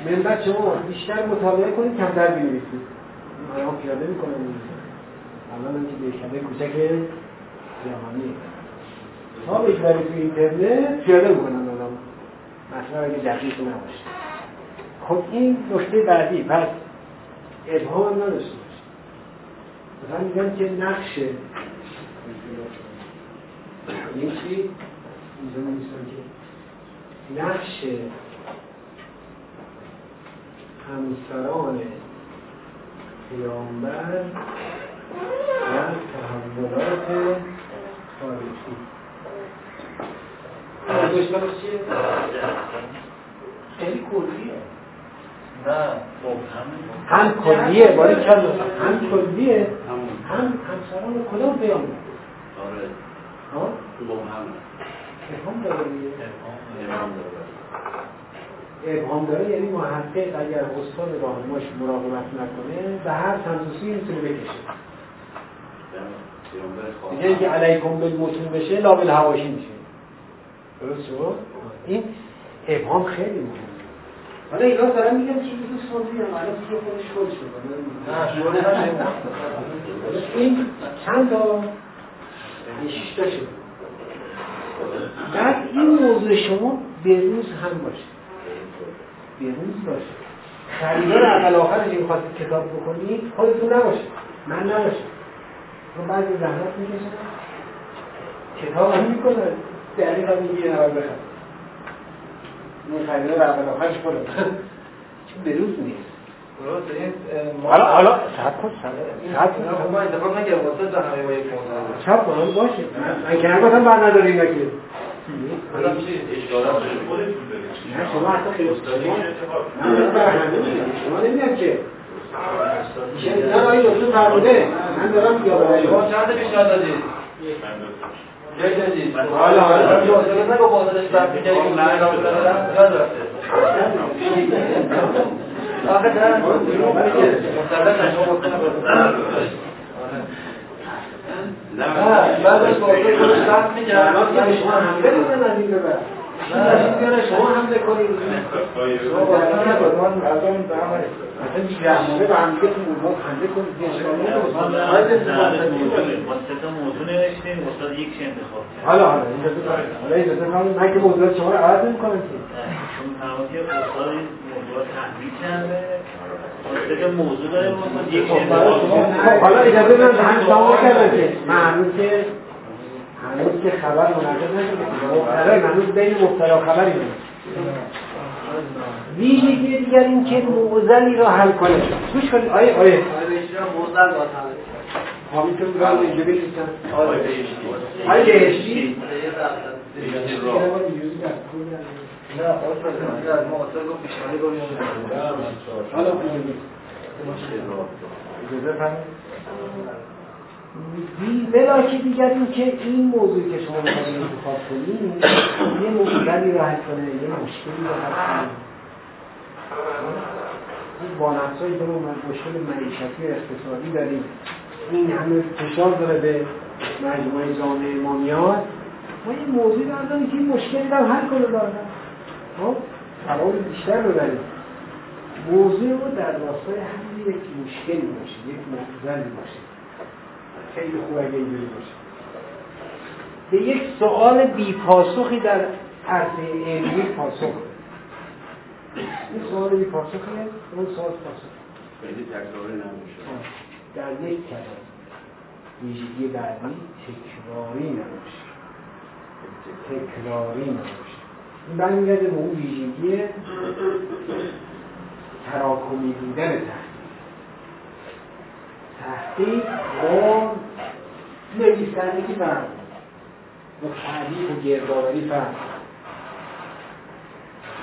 من بعد شما بیشتر مطالعه کنید کمتر بنویسید. من هم پیاده می‌کنم. الان هم که شبه کوچک جهانی تا بگذاری تو اینترنت پیاده می‌کنن آدم مطلب اگه دقیق نباشه. خب این نکته بعدی. پس ابهام باشه مثلا میگم که نقش؟ اینجا نمیستم که نقش همسران پیامبر و تحولات تاریخی. دشمنش چیه؟ خیلی کلیه. نه هم کلیه باری چند هم کلیه. هم همسران کدام پیامبر آره. ها؟ مبهم ابهام داره ابهام داره. یعنی محقق اگر استاد راهنماش مراقبت نکنه به هر سمسوسی می‌تونه بکشه. پیامبر دیگه اینکه علیکم بالمتون بشه لا بالهواشی میشه. درست شد؟ این ابهام خیلی مهمه. حالا اینا دارم میگم که این سازی هم. الان دیگه خودش خود شد نه شروع نشد این چند تا؟ این شش تا شد بعد این موضوع شما بروز هم باشه. بروز باشه. خریدار اول آخرش این خواستید کتاب بکنید خودتون نباشه. من نباشه. چون بعضی زحمت می‌کشن کتاب هم می‌کنن دقیق هم میگه اول بخر این اول آخرش خودم چون بروز نیست حالا حالا صحت کن نه، خب من انتخاب نکردم واسه همه با یک موضوع با هم باشه من که نگفتم بر نداری اینا که حالا چی؟ اشارات نه شما اصلا خیلی شما نمیگم که نه آقای دکتر فرموده من دارم میگم شما چند پیشنهاد دادید؟ یک دادید حالا، حالا. حالا نگو بازدش برمی کردی که من یاد رفته آخه نه مسلط نشما گفتن نه. نه بعد از بازدش بحث می‌کرد. من شما شما حمله کنید شما بازدش نکن من از اون به همه اصلا بیرحمانه به هم دیگه تو خنده کنید. واسه موضوع نوشتیم استاد یک چه انتخاب کرد حالا حالا حالا دفعه من من که موضوعات شما رو عوض نمی‌کنم که چون که استاد این موضوع رو تحلیل کرده موضوع داره حالا اجازه هم شما که من که که خبر منعقد نشده. مبتلا هنوز بین مبتلا خبری نیست. ویژگی دیگر این که موزلی را حل کنه. گوش کنید. آیه آیه. می‌تونم باید اینجا آقای آقای بهشتی حالا خوبه. اجازه فرمایید بی- بلا که دیگر این که این موضوعی که شما می‌خواید انتخاب کنید یه مشکلی رو حل کنه یه مشکلی رو حل کنه. این بانفسایی داره من مشکل معیشتی اقتصادی داریم. این همه فشار داره به مجموعه جامعه ما میاد. ما یه موضوعی رو داریم که این مشکلی رو حل کنه دارم. خب؟ بیشتر ببریم موضوع رو در راستای حل یک مشکلی باشه یک معضلی باشه. خیلی خوب اگه اینجوری باشه. به یک سوال بی پاسخی در عرصه علمی پاسخ. این سوال بی پاسخه اون سوال پاسخ خیلی تکراری نمیشه. در یک کلام ویژگی بعدی تکراری نباشه. تکراری نباشه. این برمیگرده به اون ویژگی تراکمی بودن تحقیق. تحقیق با نویسندگی داره. با تعلیق و گردآوری داره.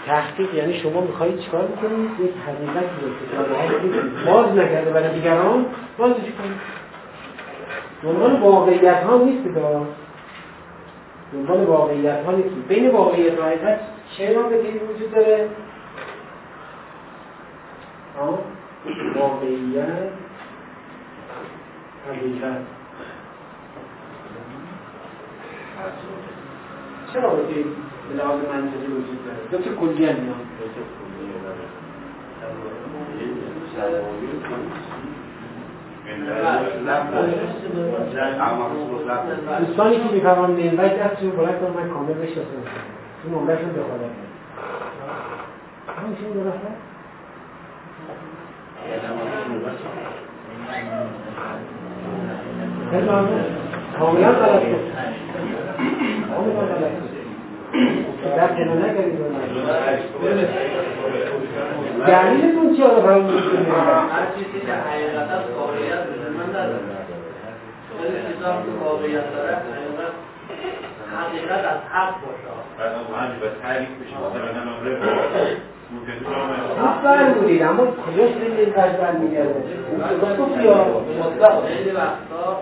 تحقیق یعنی شما می‌خواهید چیکار کنید یک حقیقت رو باز نکرده برای دیگران بازش کنید دنبال واقعیت ها نیست دا دنبال واقعیت ها نیست بین واقعیت و حقیقت چه رابطه‌ای وجود داره؟ واقعیت حقیقت چه رابطه‌ای به لحاظ منطقی وجود داره؟ دو تا کلیه میان دوستانی که می‌فهمن منبع دستشون بلند کنن من کامل بشناسم این منبعشون دخالت همشون درسته؟ خیلی ممنون کاملا غلط کاملا غلط در کنار نگرید دلیلتون چی آقا فرمون هر چیزی که حقیقت است واقعیت بده من ندارم خیلی چیزا واقعیت داره حقیقت از حق باشه ممکن خوب فرمودید اما کجاست به این وجه برمیگرده درست گفتی یا؟ مطلق.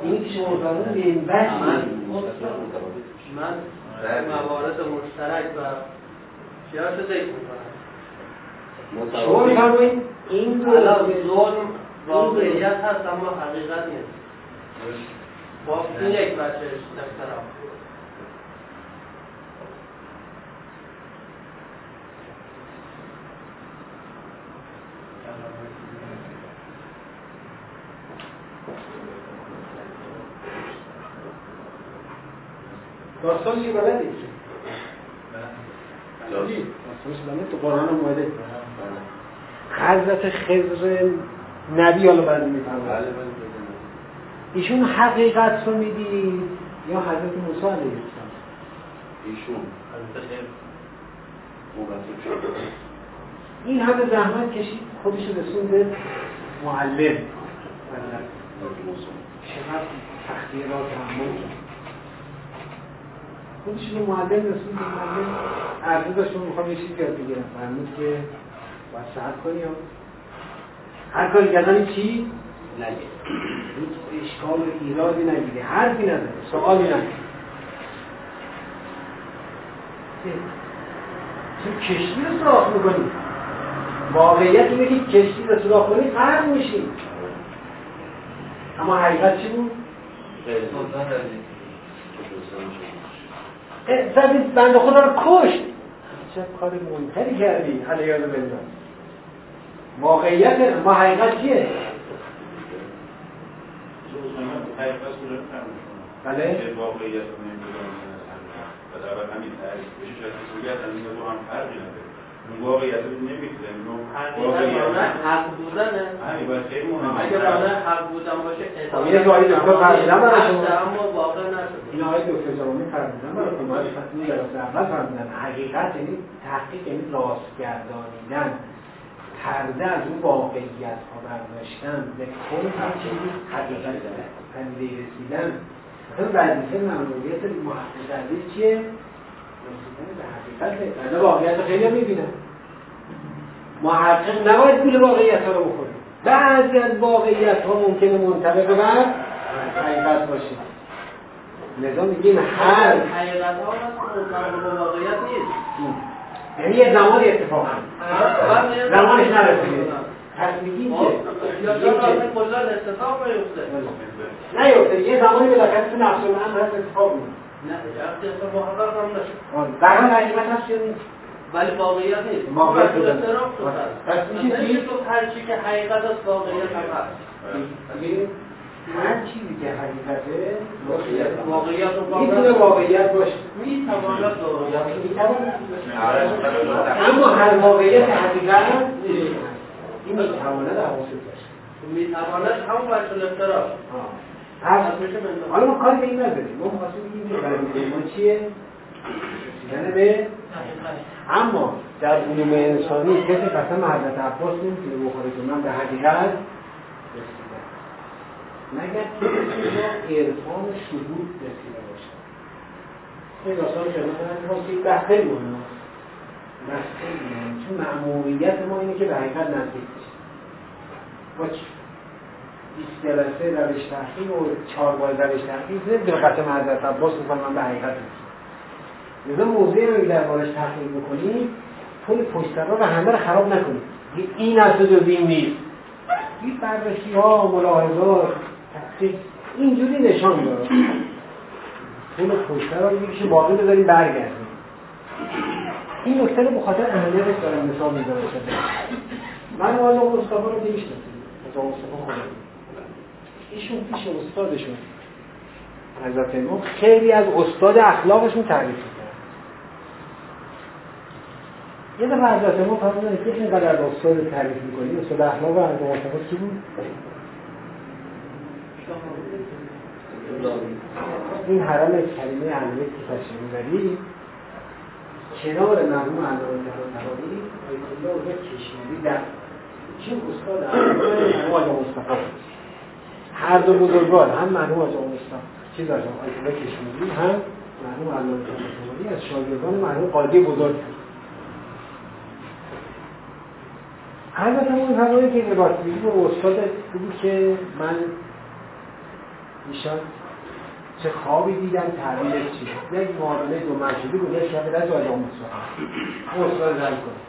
اینی که شما فرمون به این وجه من. من موارد مشترک و سیاست ذکر می‌کنم. شما میفرمایید این ظلم واقعیت هست اما حقیقت نیست. با این یک بچه اختراف داستانش رو بلدید داستانش بلد تو قرآن اومده. حضرت خضر نبی حالا بعد می‌فهمد ایشون حقیقت رو می‌دید یا حضرت موسی علیه السلام؟ ایشون. مبتل این همه زحمت کشید خودش رو رسون به معلم. چقدر تخدیرات تحمل کرد. خودش رو معلم رسون به معلم عرضه داشت من می‌خوام یه چیزی یاد بگیرم. فرمود که باید سهر کنی یا هر کاری کردن چی؟ نگه. هیچ اشکال و ایرادی نگیره. حرفی نداره. سوالی نداره. چه کشتی رو سراخ می‌کنی. واقعیت اینه که کشتی رو سراخ کنی غرق میشی. اما حقیقت چی بود؟ زدی بند خدا رو کشت. چه کار منکری کردی؟ علیه بالله واقعیت ما حقیقت چیه؟ بله؟ واقعیت همین تعریف بشه شاید هم فرقی نداره. واقعیت رو معنی حق بودنه. همین باید خیلی مهمه. اگه حق بودن باشه یه سوالی دکتر فرمودن برای شما. اما واقع نشد. این آقای دکتر جوانی فرمودن برای شما. این جلسه اول فرمودن حقیقت یعنی تحقیق یعنی راست گردانیدن پرده از اون واقعیت ها برداشتن. به کل هر چیزی حقیقت پدیده رسیدن. مثلا وظیفه مأموریت محقق چیه؟ به حقیقت واقعیت خیلی هم می‌بینن محقق نباید پول واقعیت ها رو بخوره. بعضی از واقعیت ها ممکنه منطبق بر حقیقت باشه. لذا میگیم هر حقیقت ها واقعیت نیست یعنی یه زمانی اتفاق هم زمانش نرسیده. پس میگیم که نیفته. یه زمانی بالاخره تو نفس الامر هست اتفاق میفته نه اصلا محقق هم آره. یا نیست. ولی واقعیت نیست. واقعیت آره. هست. پس میشه مثلا چی؟ اینکه گفت هر چی که حقیقت است واقعیت هم هست. هر چیزی که حقیقته واقعیت و می‌تونه واقعیت باشه. می‌تواند واقعیت می‌تونه اما هر واقعیت حقیقت. این می‌تواند حواست باشه. می‌تواند هم وجه الافتراق پس حالا ما کاری به این نداریم. ما خواستیم بگیم که ما. چیه؟ رسیدن به اما در علوم انسانی کسی قسم حضرت عباس نمی‌تونه بخوره که من به حقیقت رسیدم مگر کسی با عرفان شهود رسیده باشه این داستان که واسه یک بحث خیلی. چون مأموریت ما اینه که به حقیقت نزدیک بشیم. با چی؟ 20 جلسه روش تحقیق و چهار بار روش تحقیق. نمی‌تونه قسم حضرت عباس من به حقیقت لذا موضوعی رو در بارش تحقیق بکنید پول پشت رو همه رو خراب نکنید این- از جز این نیست. این بررسی ها ملاحظات تحقیق اینجوری نشان داره پول پشت رو میشه باقی بذاریم برگردیم. این نکته رو بخاطر اهمیتش دارم مثال می‌ذارم. من و آقا مصطفی رو آقا مصطفی خودم. ایشون پیش استادشون. حضرت امام خیلی از استاد اخلاقشون تعریف می‌کنن یه دفعه حضرت امام فرمودن که اینقدر از استاد تعریف می‌کنی؟ استاد اخلاق و حضرت مصطفی کی بود؟ این حرم کلمه که تشریف می‌بری کنار مرحوم علامه طباطبایی آیت الله اونجا کشمیری در چون استاد اخلاق؟ مرحوم مصطفی. هر دو بزرگوار هم مرحوم آقا مصطفی چیز از آیت الله کشمیری هم مرحوم علامه طباطبایی از شاگردان مرحوم قاضی بزرگ. بود حضرت اون فرمایی که نگاه میگی به استاد بگو که من ایشان چه خوابی دیدم تعبیرش چیه یک معامله دو مرشدی گذاشت شب دست آجا مصطفی استاد زن کنه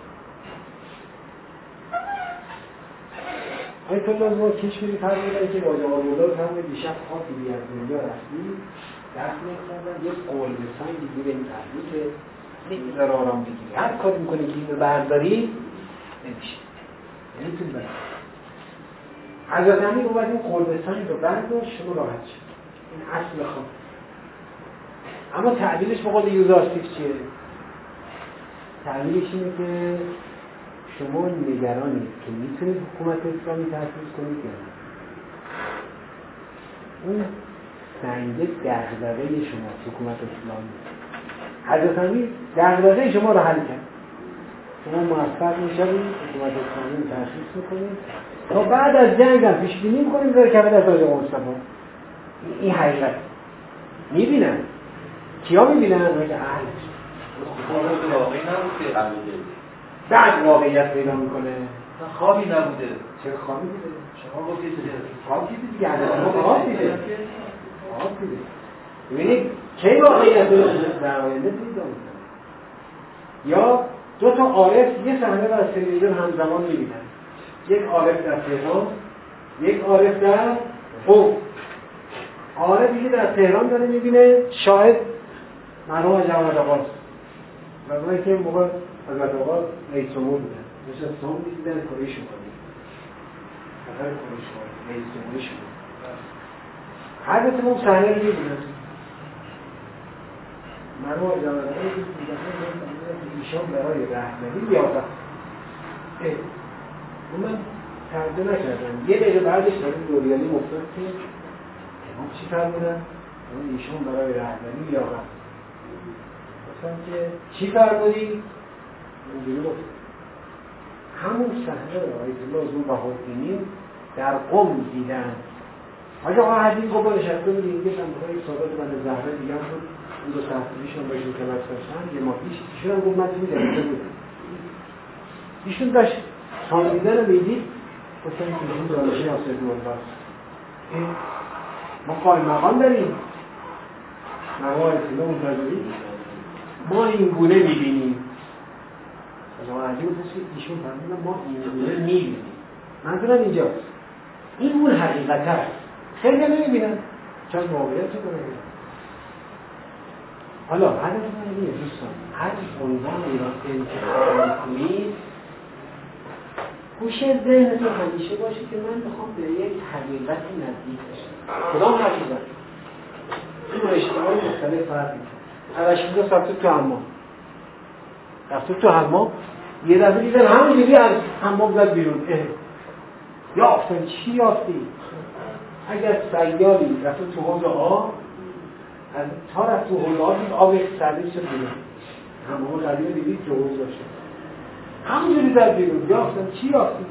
آیت الله ما کشمیری فرمودن که راجع آرمولا فرمود دیشب خاکی بی از دنیا رفتی. دست می‌کردن یک قول بسان دیگه این تحلیل که نمی‌ذاره آرام بگیری هر کاری می‌کنی که اینو برداری نمیشه. نمی‌تونی برداری حضرت امیر اومد این قربستانی رو برداشت شما راحت شد. این اصل خواب. اما تعلیلش به قول یوزارسیف چیه؟ تعلیلش اینه که شما نگرانید که می‌تونید حکومت اسلامی تحصیل کنید یا نه اون سنگه دغدغه شما حکومت اسلامی حضرت امیر دغدغه شما رو حل کرد شما موفق می‌شوید حکومت اسلامی رو تأسیس می‌کنید تا بعد از جنگ هم پیش بینی می‌کنیم داره کفه دست آقای مصطفی این حقیقت می‌بینن کیا می‌بینن؟ اونایی که اهلش بعد واقعیت پیدا می‌کنه. خوابی نبوده. چه خوابی دیده؟ شما گفتید خواب دیده دیگه خواب دیده خواب دیده ببینید کی واقعیت در آینده پیدا می‌کنه؟ یا دو تا عارف یه صحنه رو از تلویزیون همزمان می‌بینن. یک عارف در تهران یک عارف در قم. عارفی که در تهران داره می‌بینه شاهد مرحوم جواد آقاست و که موقع حضرت آقا رئیس جمهور بودن نشسته هم می‌دیدن کره شمالی. سفر کره شمالی. رئیس جمهوری شمالی. حضرت اون صحنه رو می‌بینن مرحوم جواد آقا میگن ایشان برای لیاقت اه، اون من ترجمه نکردم. یه دقیقه بعدش برای دوریالی مفتاد که امام چی فرمودن؟ اون ایشان برای رهبری لیاقت گفتم که چی فرمودی؟ اینجوری گفت. همون صحنه رو آیت الله از اون بهادینی در قم دیدن. حالا آقا حدید گفت نشسته بود اینجا سمتهای سادات بند زهره دیگه هم بود. اون دو تحصیلیشون باشون که داشتن. یه ما پیش. ایشون هم گفت من توی جلسه بودم ایشون داشت ساندیدن رو می‌دید. گفتن ایشون دانشی ناصر الله ما قائم مقام داریم. مقام رسیده منتظری ما این گونه می‌بینیم. از آقا عجیب گفتش که ایشون فرمودن ما این گونه می‌بینیم منظورم اینجاست. این اون حقیقت هست خیلی نمی‌بینن. چون واقعیت رو نمی‌بینن حالا هدف من اینه دوستان هر عنوانی را انتخاب کنید گوشه ذهنتون همیشه باشه که من بخوام به یک حقیقت نزدیک بشم. کدام حقیقت؟ این اشتغال مختلف فرق می‌کنه. اوشیده رفته تو حمام. رفته تو حمام؟ یه دفعه دیدن همونجوری از حمام زد بیرون. اه. یافتن چی یافتی؟ اگر سیالی رفته تو حوض آب از تا رفت تو حوض آب آب سردی شد بیرون. حمام قدیم دیدید که حوض داشته همونجوری زد بیرون. یافتن چی یافتی؟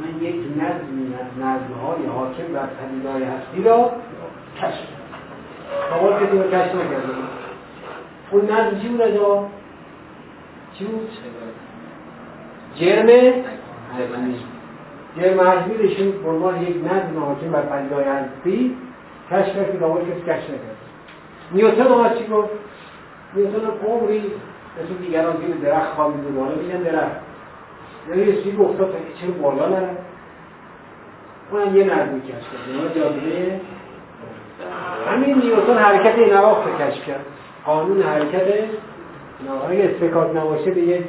من یک نظمی از نظمهای حاکم بر پدیدهای هستی را کشف آقا کسی رو کشف نکرده اون نظم چی بود چی بود؟ جرم؟ جرم حجمی ایشون به عنوان یک نظم حاکم بر پدیدهای هستی کشف کرد که داخل کسی کشف نکرد. نیوتن آمد چی گفت؟ نیوتن عمری مثل دیگران زیر درخت خواب می‌دونه حالا میگن درخت. یعنی یه چیزی افتاد چرا بالا نره اونم یه نظمی کشف کرد اونها جاذبه همین نیوتن حرکت این نواخت کشف کرد. قانون حرکت اگه استکاک نباشه به یه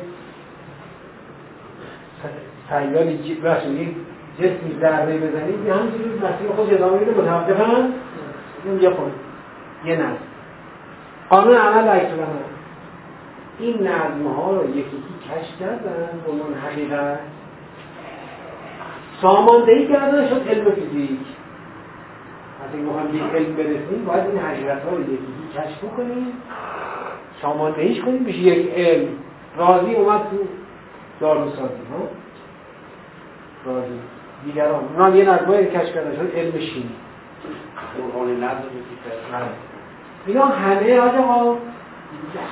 سیالی بخش یک جسمی ضربه بزنید یه همینجوری مسیر خود ادامه میده متوقفا این یه خود یه نظم. قانون عمل عکس این نظم ها رو یکی یکی کشف کردن به عنوان حقیقت. ساماندهی کردن شد علم فیزیک. از این مهم یک علم برسیم باید این حقیقت ها رو یکی یکی کشف کنیم ساماندهیش کنیم بشه یک علم. راضی اومد تو داروسازی ها؟ راضی دیگران. اونا یه نظمه کشف کردن شد علم شیمی. قرآن نظم اینا همه آقا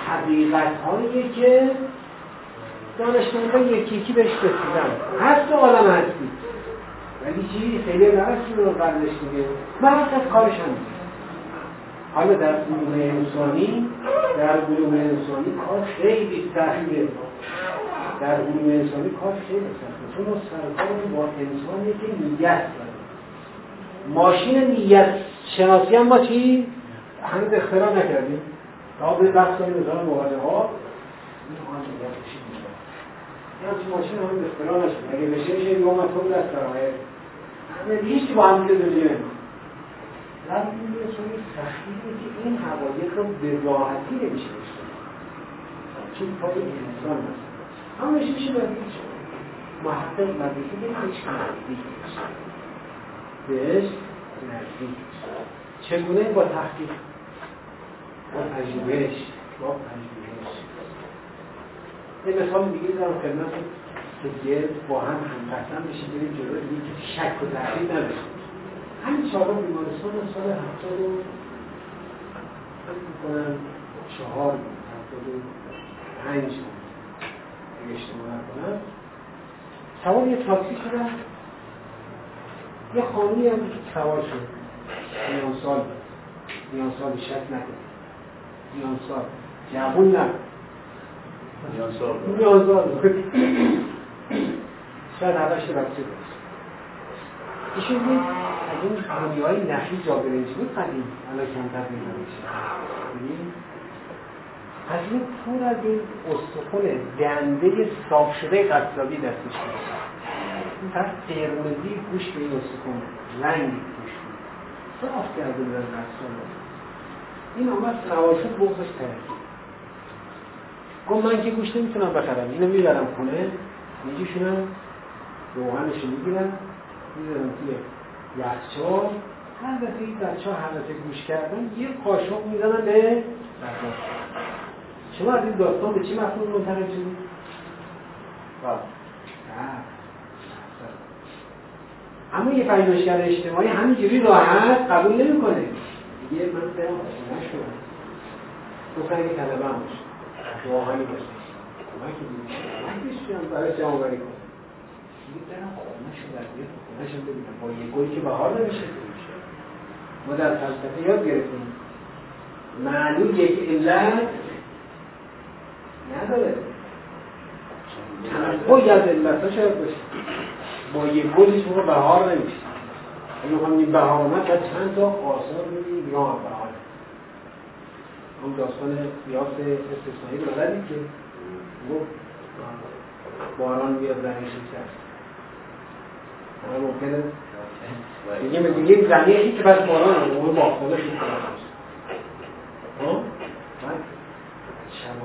حقیقت هایی که دانشمندان یکی یکی بهش رسیدن. هست عالم هستی. ولی چی؟ خیلی نرسید رو قبلش دیگه. مرکز کارش هم حالا در علوم انسانی در علوم انسانی کار خیلی سختیه در علوم انسانی کار خیلی سخته. ما سرکار با انسانی که نیت داره ماشین نیت شناسی هم ما چی؟ هنوز اختراع نکردیم. تا به بحث کنیم مثلا مواجه ها این آن نیت بشید یا چی ماشین هم اختراع نشد اگه بشه میشه یه اومد خود دست داره همه هیچ با هم دیگه دنیا ولی این یه چون سختی که این حقایق رو به راحتی نمیشه بشه چون پای انسان هست. همش میشه هیچ محقق مدرسه به هیچ نزدیک بهش نزدیک چگونه با تحقیق؟ با پژوهش. با پژوهش. یه مثال دیگه دارم خدمت که با هم همقسم بشه بریم جلو دیگه شک و تحقیق نداشته همین چهارم بیمارستان سال هفتاد و می‌کنم چهار بود هفتاد و پنج بود. اگه اشتباه نکنم. سوار یه تاکسی شدم یه خانومی هم که سوار شد. میان سال میان سال شک نکن. میان سال. جوون نه میان سال. میان سال. شاید هفتش بچه داشت ایشون دید از این خانومی های نخی جا برنج بود قدیم. الان کمتر میده از این پر از این استخون دنده صاف شده قصابی دستش بود طرف قرمزی گوشت این استخون رنگ گوشت. صاف کرده بود از قصاب این آمد سواشون بغزش ترکید گفت من که گوشت نمی‌تونم بخرم. اینو می‌برم خونه. میجیشونم روغنشو می‌گیرم. می‌ذارم توی یخچال. هر دفعه این بچه ها گوش کردن یه قاشق می‌زنن به شما از این داستان به چی مفهوم منتقل شدید؟ همون یه پژوهشگر اجتماعی همینجوری راحت قبول نمی‌کنه. دیگه من برم خونه شدم گفتن اگه طلبه هم باشه. واقعی باشه. کمکی کمکش برای جمع بری کنم دیگه برم خونه شو در بیاد خونه شو ببینم. با یه گلی که بهار نمیشه ما در فلسفه یاد گرفتیم. معلول یک علت نداره. تنبوی از علت ها شاید باشه. با یه گل شما بهار نمیشه اگه می‌خوام این بهار آمد باید چند تا آثار ببینید یا بهار اون داستان قیاس استثنایی رو بلدید که گفت باران بیاد زمین شکست. اما ممکنه. دیگه به دیگه زمین که بس باران هم اون باختانه شکست ها؟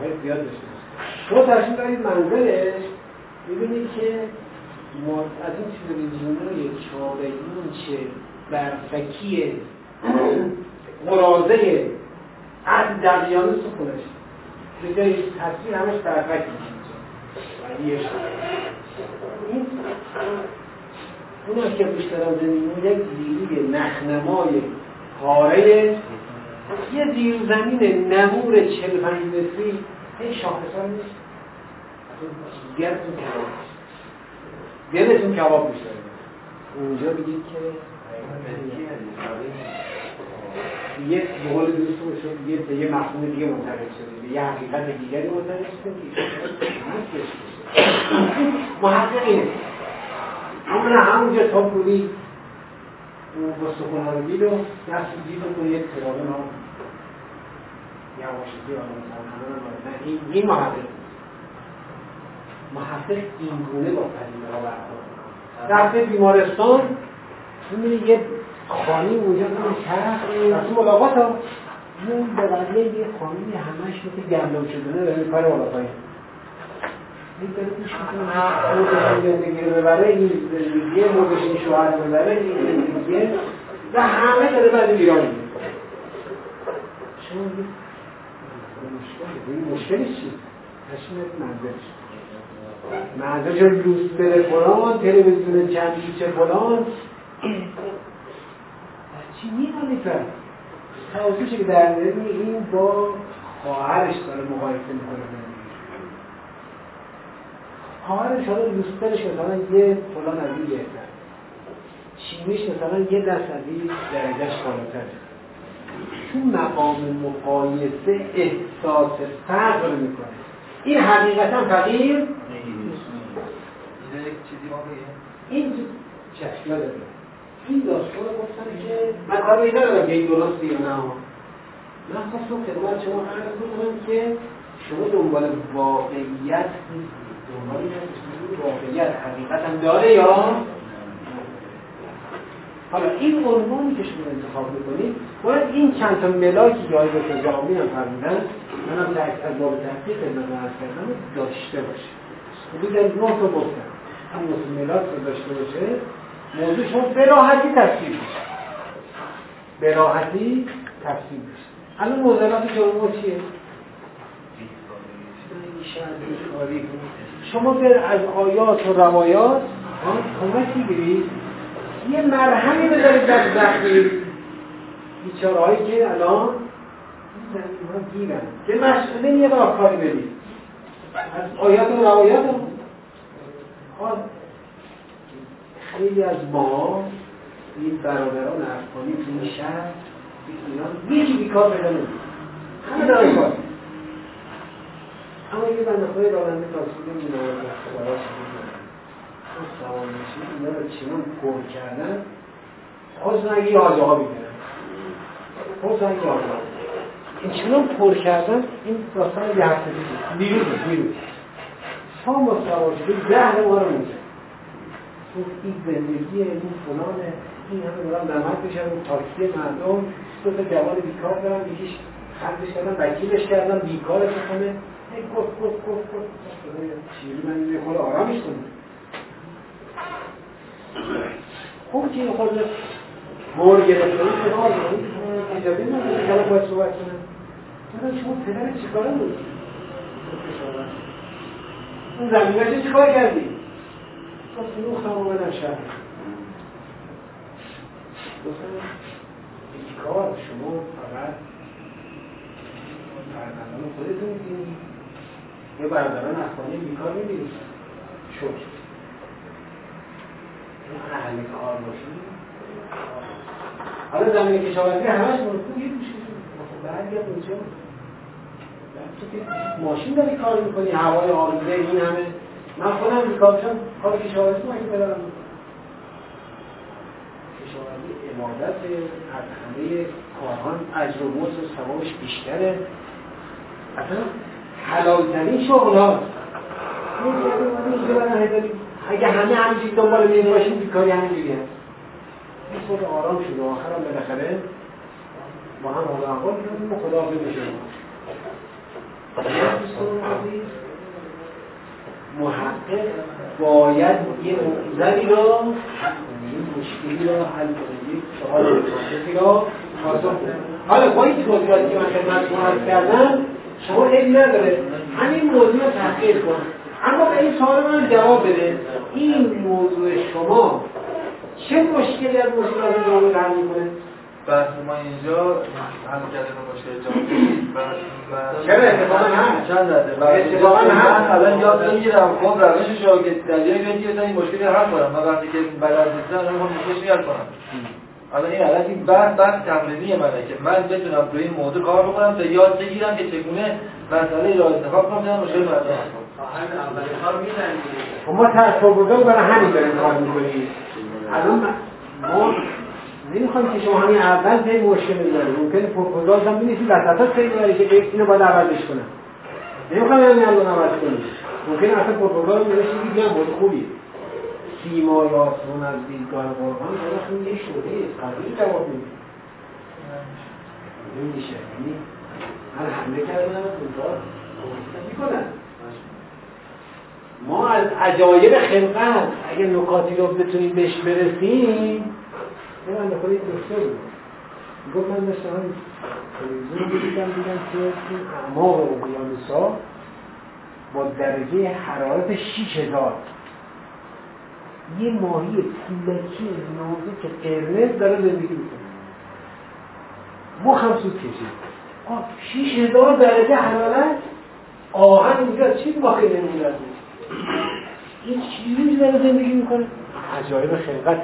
شمایل زیاد داشته شما تشکیل دارید منزلش می‌بینید که از این تلویزیونای چابگین چه برفکی قرازه از دقیانه سخونش به جای تصویر همش برفکی این اون که بیشترم زمین یک زیروی نخنمای پاره یه زیر زمین نمور چل پنج متری این شاخصان نیست. گرتون کباب دلتون کباب میشه اونجا بگید که یه بقول دوستون شد یه به یه مفهوم دیگه منتقل شده. به یه حقیقت دیگری منتقل شده <clears throat> محقق اینه. نه همونجا پولی با سخون رو و دست دید و یه ترابه نام یواشکی آدم این این محقق محقق این گونه با پدیده ها برخورد رفته بیمارستان می‌بینی یه خانی اونجا اون چرخ تو ملاقات ها اون به وضعه یه خانی همش مثل گندم شدنه داره کار بالا پایین این داره زندگی رو ببره این زندگی موقعش این شوهر ببره این زندگی. و همه داره بعد ایران شما این مشکلی چی؟ تشمیت منزلش منزل چون لوستر فلان تلویزیون چندیچه فلان. چی می‌دونی تو؟ توضیحش که در این با خواهرش داره مقایسه می‌کنه. خواهرش حالا لوسترش مثلا یه فلان از این بهتر چینیش مثلا یه دست از این درجهش بالاتره تو مقام مقایسه احساس فقر می‌کنه. این حقیقتا فقیر این چشمه داره این داستان گفتن که من کار این ندارم که این درست یا نه. من خواستم خدمت شما عرض بکنم که شما دنبال واقعیت دنبال واقعیت حقیقت هم داره یا حالا این عنوانی که شما انتخاب می‌کنید باید این چند تا ملاکی که آیده که جامعی هم فرمودن من هم در از باب تحقیق خدمت عرض کردم داشته باشه. حدود نه تا گفتم مثل ملاک رو داشته باشه. موضوع شما به راحتی تفسیر بشه به راحتی تفسیر بشه الان موضوعات جامعه چیه؟ شما بر از آیات و روایات کمک بگیرید یه مرهمی بذارید در زخمی. بیچاره هایی که الان ها گیرن که مسئله یه راهکاری بدید. از آیات و روایات خیلی از ما این برادران افغانی تو این شهر یکی بیکار پیدا نمید همه دارن کار. اما یه بنده خواهی راننده تاکسی نمی‌دونه براش اون سوار میشید اینا رو چنان پر کردن اگه یه آجاها بیدن خواستن اگه آجاها این چنان پر کردن این داستان یه هفته دیگه دیروز دیروز شام با سوار شده ده ما رو میزن این زندگی این فلانه این همه دارم نمک بشن اون تاکسی مردم دو تا جوان بیکار دارن یکیش خرجش کردن وکیلش کردن بیکارش کنه هی گفت گفت گفت گفت شیری من یه خود آرامش کنم خوب این خود مور گرفته این کنار اجازه که باید صحبت کنم. حالا شما پدر چیکاره بود؟ اون زمینه چیکار کردی؟ گفت نوختم اومدم شهر. گفتم کار شما فقط فرزندان خودتون میدینی یه برادران افغانی بیکار می‌بینید شکر. اهل کار باشی حالا زمین کشاورزی همش مرکوب یه میشه خب برگرد اونجا تو که ماشین داری کار می‌کنی هوای آلوده این همه. من خودم بیکار شدم کار کشاورزی من که بدارم کشاورزی عبادت از همه کارهان اجر و مزد و ثوابش بیشتره. اصلا حلالترین شغل هاست اگه همه همینجوری دنبال میده باشیم بیکاری همینجوری هست این خود آرام شد و آخرم بالاخره با هم حال احوال کردیم و خدا حافظ بشیم محقق باید یه موزلی را این مشکلی را حل کنه یک سوال را حالا با این توضیحاتی که من خدمتتون عرض کردم شما علم نداره. همین موضوع رو تحقیق کن اما به این سوال من جواب بده. این موضوع شما چه مشکلی از مشکلات جامعه حل می‌کنه؟ بحث ما اینجا هم کردن مشکل جامعه چرا؟ اتفاقا هست چند داده اتفاقا هست الان یاد می‌گیرم خب روشش رو که در که این مشکلی حل کنم من وقتی که بلد نیستم هم مشکلش حل کنم. الان این الان این بحث بحث تمرینی منه که من بتونم روی این موضوع کار بکنم تا یاد بگیرم که چگونه مسئله را انتخاب کنم مشکل مردم ما تصور برای همین داریم کار می‌کنیم. الان ما نمی‌خوایم که شما همین اول به مشکل بگیرید ممکنه پروپوزال هم بنویسید وسط خیلی داره که بگید اینو باید عوضش کنم نمی‌خوایم همین الان عوض کنیم. ممکنه اصلا پروپوزال رو بنویسید بگید نه بود خوبی. سیمای آسمان از دیدگاه قرآن برای یه شده قبیل جواب میده نمیشه یعنی من حمله کردم اونجا می‌کنن ما از عجایب خلقت اگه نکاتی رو بتونیم بهش برسیم یه من خود دکتر بود. گفت من مثل هم تلویزیون دیدم دیدم که این اعماق اقیانوسا با درجه حرارت 6000 یه ماهی پولکی نازک قرمز داره زندگی می‌کنه. مخم سود کشید. آه 6000 درجه حرارت؟ آهن اینجا چی باقی نمیدن این چیزی داره زندگی می‌کنه. عجایب خلقت.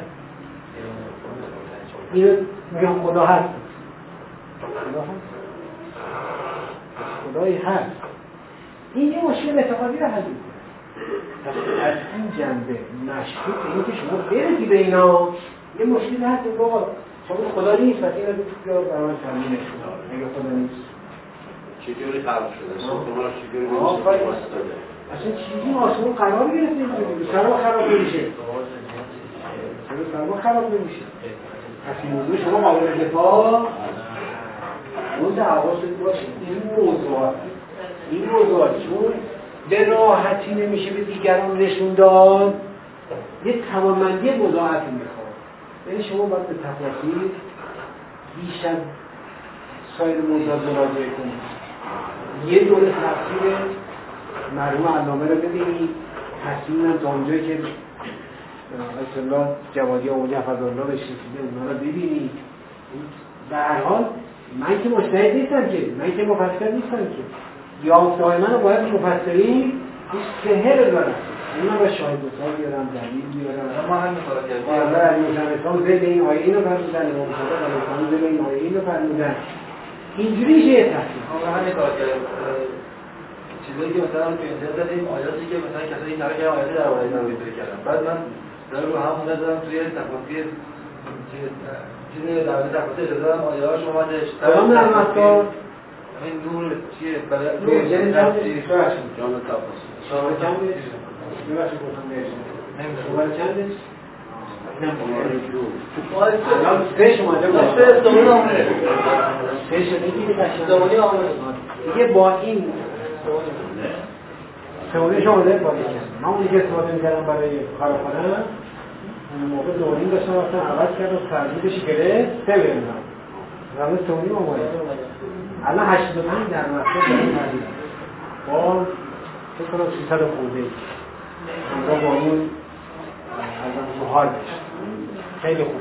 اینو میگم خدا هست. خدا هست. خدایی هست. این یه مشکل اعتقادی رو حل می‌کنه. پس از این جنبه مشکوک به اینکه شما برسی به اینا. یه مشکلی هست که بابا شما خدا نیست پس این رو بیا برای من تمرینش کن اگه خدا نیست؟ چجوری خلق شده؟ ساختمان رو چجوری آفرین. اصلا چیزی آسمون قرار گرفته اینجوری سرما خراب نمیشه. سرما خراب نمیشه. پس این موضوع شما قابل دفاع اون حواست باشه. این موضوعات این موضوعات چون به راحتی نمیشه به دیگران نشون داد. یه توانمندی مضاعفی می‌خواد. یعنی شما باید به تفاصیل بیش از سایر موضوعات مراجعه کنید. یه دوره تفسیر مرحوم علامه رو ببینید تصمیم تا اونجایی که الله جوادی اولی حفظالله بهش رسیده اونا رو ببینید به هر حال من که مجتهد نیستم که من که مفسر نیستم که. یافته‌های من رو باید مفسرین هیچ سهر بذارم این من با شاهد مثال بیارم دلیل بیارم. ما همین کارا کردیم. الله علی اسلام زید این آیه اینو فرمودن امام صادق علیه السلام زید این آیه اینو فرمودن. اینجوری میشه یه تفسیر ما همین کارا کردیم. چیزایی که مثلا تو اینترنت دادیم آیاتی که مثلا کسایی که که آیاتی در مورد این پیدا کردن. بعد من در رو همون نظرم توی تفاصیل چیز در مورد تفاصیل دادم آیه هاش اومدش. کدام نرم افکار این نور چیه؟ برای نور یعنی چند تفسیر. جان تفاصیل. شماره چنده؟ ببخشید گفتم نمی‌دونم. آمده. دیگه با این سوانه شماره با این من اونی که استفاده می‌کردم برای کارخانه اون موقع دورین داشتم رفتم عوض کرد و ترمیدش گرفت سه بردم رمز سونی آماده الان 85 در مصرف دارم ترمید با فکر کنم 300 خورده. ای همراه با اون از اون حال خیلی خوبه.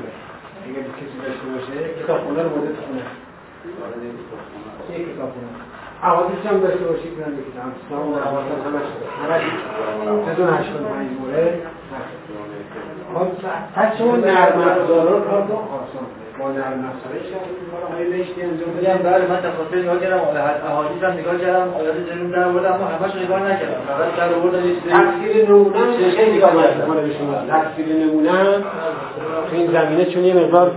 اگه کسی داشته باشه کتاب خونه رو بوده تو خونه. یه کتاب خونه. حوادث هم داشته باشید من کتاب سلام و حوادث همش همش هشتاد پنج مورد. خب پس شما نرم افزارا رو کار کن. آسان. با نرم افزارش کارهای رشتی انجام میگم بدیم بله من تفاصیل نگاه کردم. احادیث هم نگاه کردم. آیات جنوب در آوردم. اما همش نگاه نکردم. فقط در آوردم یه تفسیر نمونه خیلی کار. می‌کنه به شما. تفسیر نمونه تو این زمینه چون یه مقدار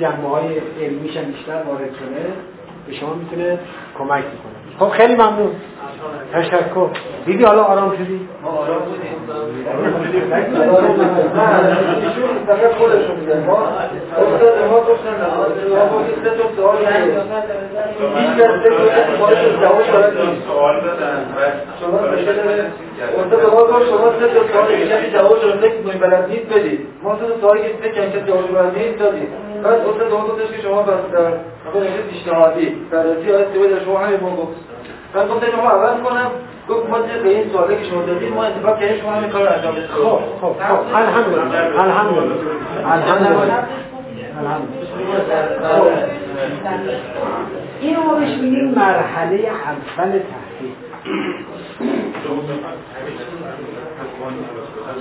جنبه های علمیش هم بیشتر وارد شده به شما می‌تونه کمک می‌کنه خب خیلی ممنون. تشکر. دیدی حالا آرام شدی؟ ما آرام ما سه تا سوال هیچ کس فکر کنه باید جواب بلد نیست سوال بدن و شما مشکل استاد به ما گفت شما سه تا سوال که جواب رو فکر کنید بلد نیست بدید. ما سه تا سوالی که فکر جواب دادیم. بعد ما گفتش که شما بس نشه پیشنهادی. در رسی آیت که شما همین ما گفت. بعد گفتم شما عوض کنم. گفت ما به این سوالی که شما دادید ما انتخاب کردیم شما همین کار انجام بدید خب خب خب. الحمدلله. الحمدلله. الحمدلله. این رو بهش میگیم مرحله اول تحقیق.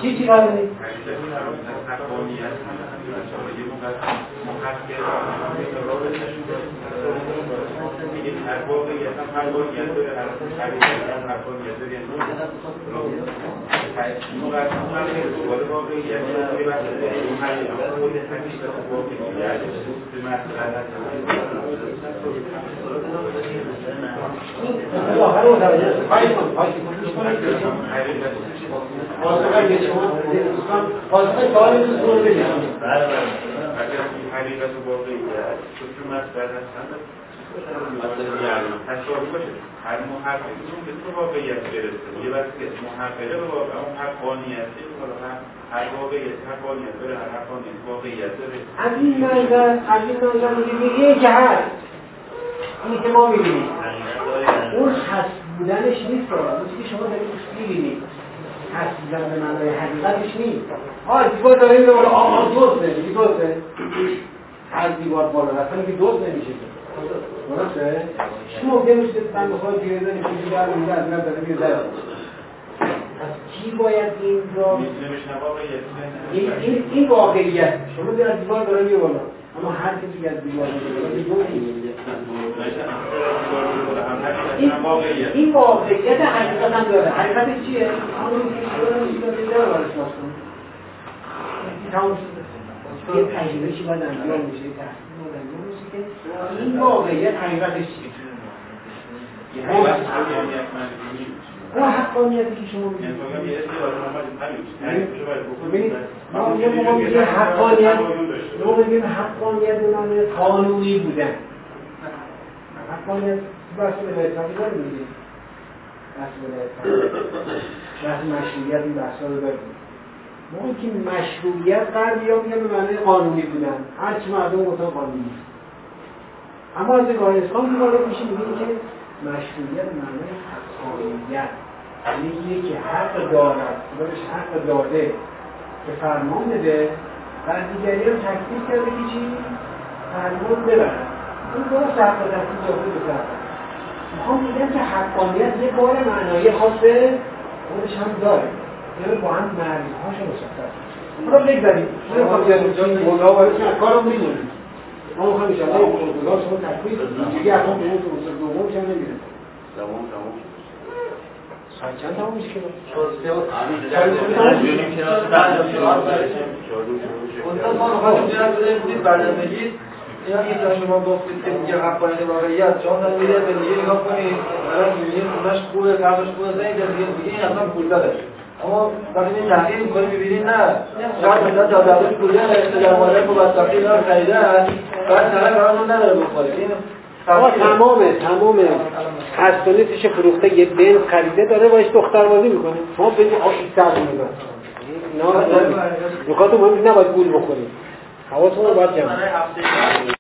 چی چی قرار نیست؟ آخر متوجه شد. خواهش کن، دوست باشه هر یه از این منظر از این منظر میگه که هست اینی که ما می‌بینیم اون هست بودنش نیست چیزی که شما دارید توش می‌بینید هست بودن به معنای حقیقتش نیست آه دیوار میره بالا آه آه دوست نمیشه هر دیوار بالا رفتن که دوست نمیشه. که. درسته؟ شما ممکن میشه من بخواد دیگه بزنی که دیگر رو میده از من داره میده پس کی باید این را این, این, این واقعیت شما در از دیوار داره میره بالا اما هر کسی که از دیوار نیست. این واقعیت حقیقت هم داره حقیقت چیه؟ همون که شما میگید داره این تمام شده یه تجربه باید انجام میشه یه تحقیق باید انجام میشه که این واقعیت حقیقتش چیه؟ اون حقانیتی که شما میگید. ببینید ما یه موقع میگیم حقانیت ما میگیم حقانیت به معنی قانونی بودن. حقانیت بحث ولایت فقیه داریم میگیم بحث ولایت فقیه بحث مشروعیت این بحث رو داریم. ما که مشروعیت غربی ها میگن به معنی قانونی بودن. هرچی مردم گفتن قانونی. اما از نگاه اسلام وارد میشه میگیم که مشروعیت معنی حقانیت یعنی یکی که حق دارد خودش حق داده که فرمان بده و دیگری رو تکلیف کرده که چی؟ فرمان ببرد. این درست حق تکلیف داده به می‌خوام میگم که حقانیت یه بار معنایی خاصه خودش هم داره. یعنی با هم معرض هاش مشخص حالا بگذاریم. من می‌خوام بیاد این موضوع ها وارد کنم کارم میمونیم ما می‌خوام ان شاءالله این موضوع شما تکلیف دیگه اصلا به اون موضوع دوم چه نمیره تمام تمام ساعت چند تمام میشه که هم که شما گفتید که میگه حقانیت واقعیت شما در میگه به دیگه نگاه کنید الان می‌بینید خونش خوبه قبلش خوبه زنگ در دیگه میگه این اصلا پول داره اما وقتی این تحقیق می‌کنید می‌بینید نه. شاید مثلا در مادر خوب از تحقیق رو خریدن بعد طرف برامون نداره بخوره. این آقا تمام تمام هست و نیستش فروخته یه بنز خریده داره باش دختربازی می‌کنه. شما بگید آقا این سر میبر اینا نکات مهم نباید گول بخورید حواستون رو باید جمع.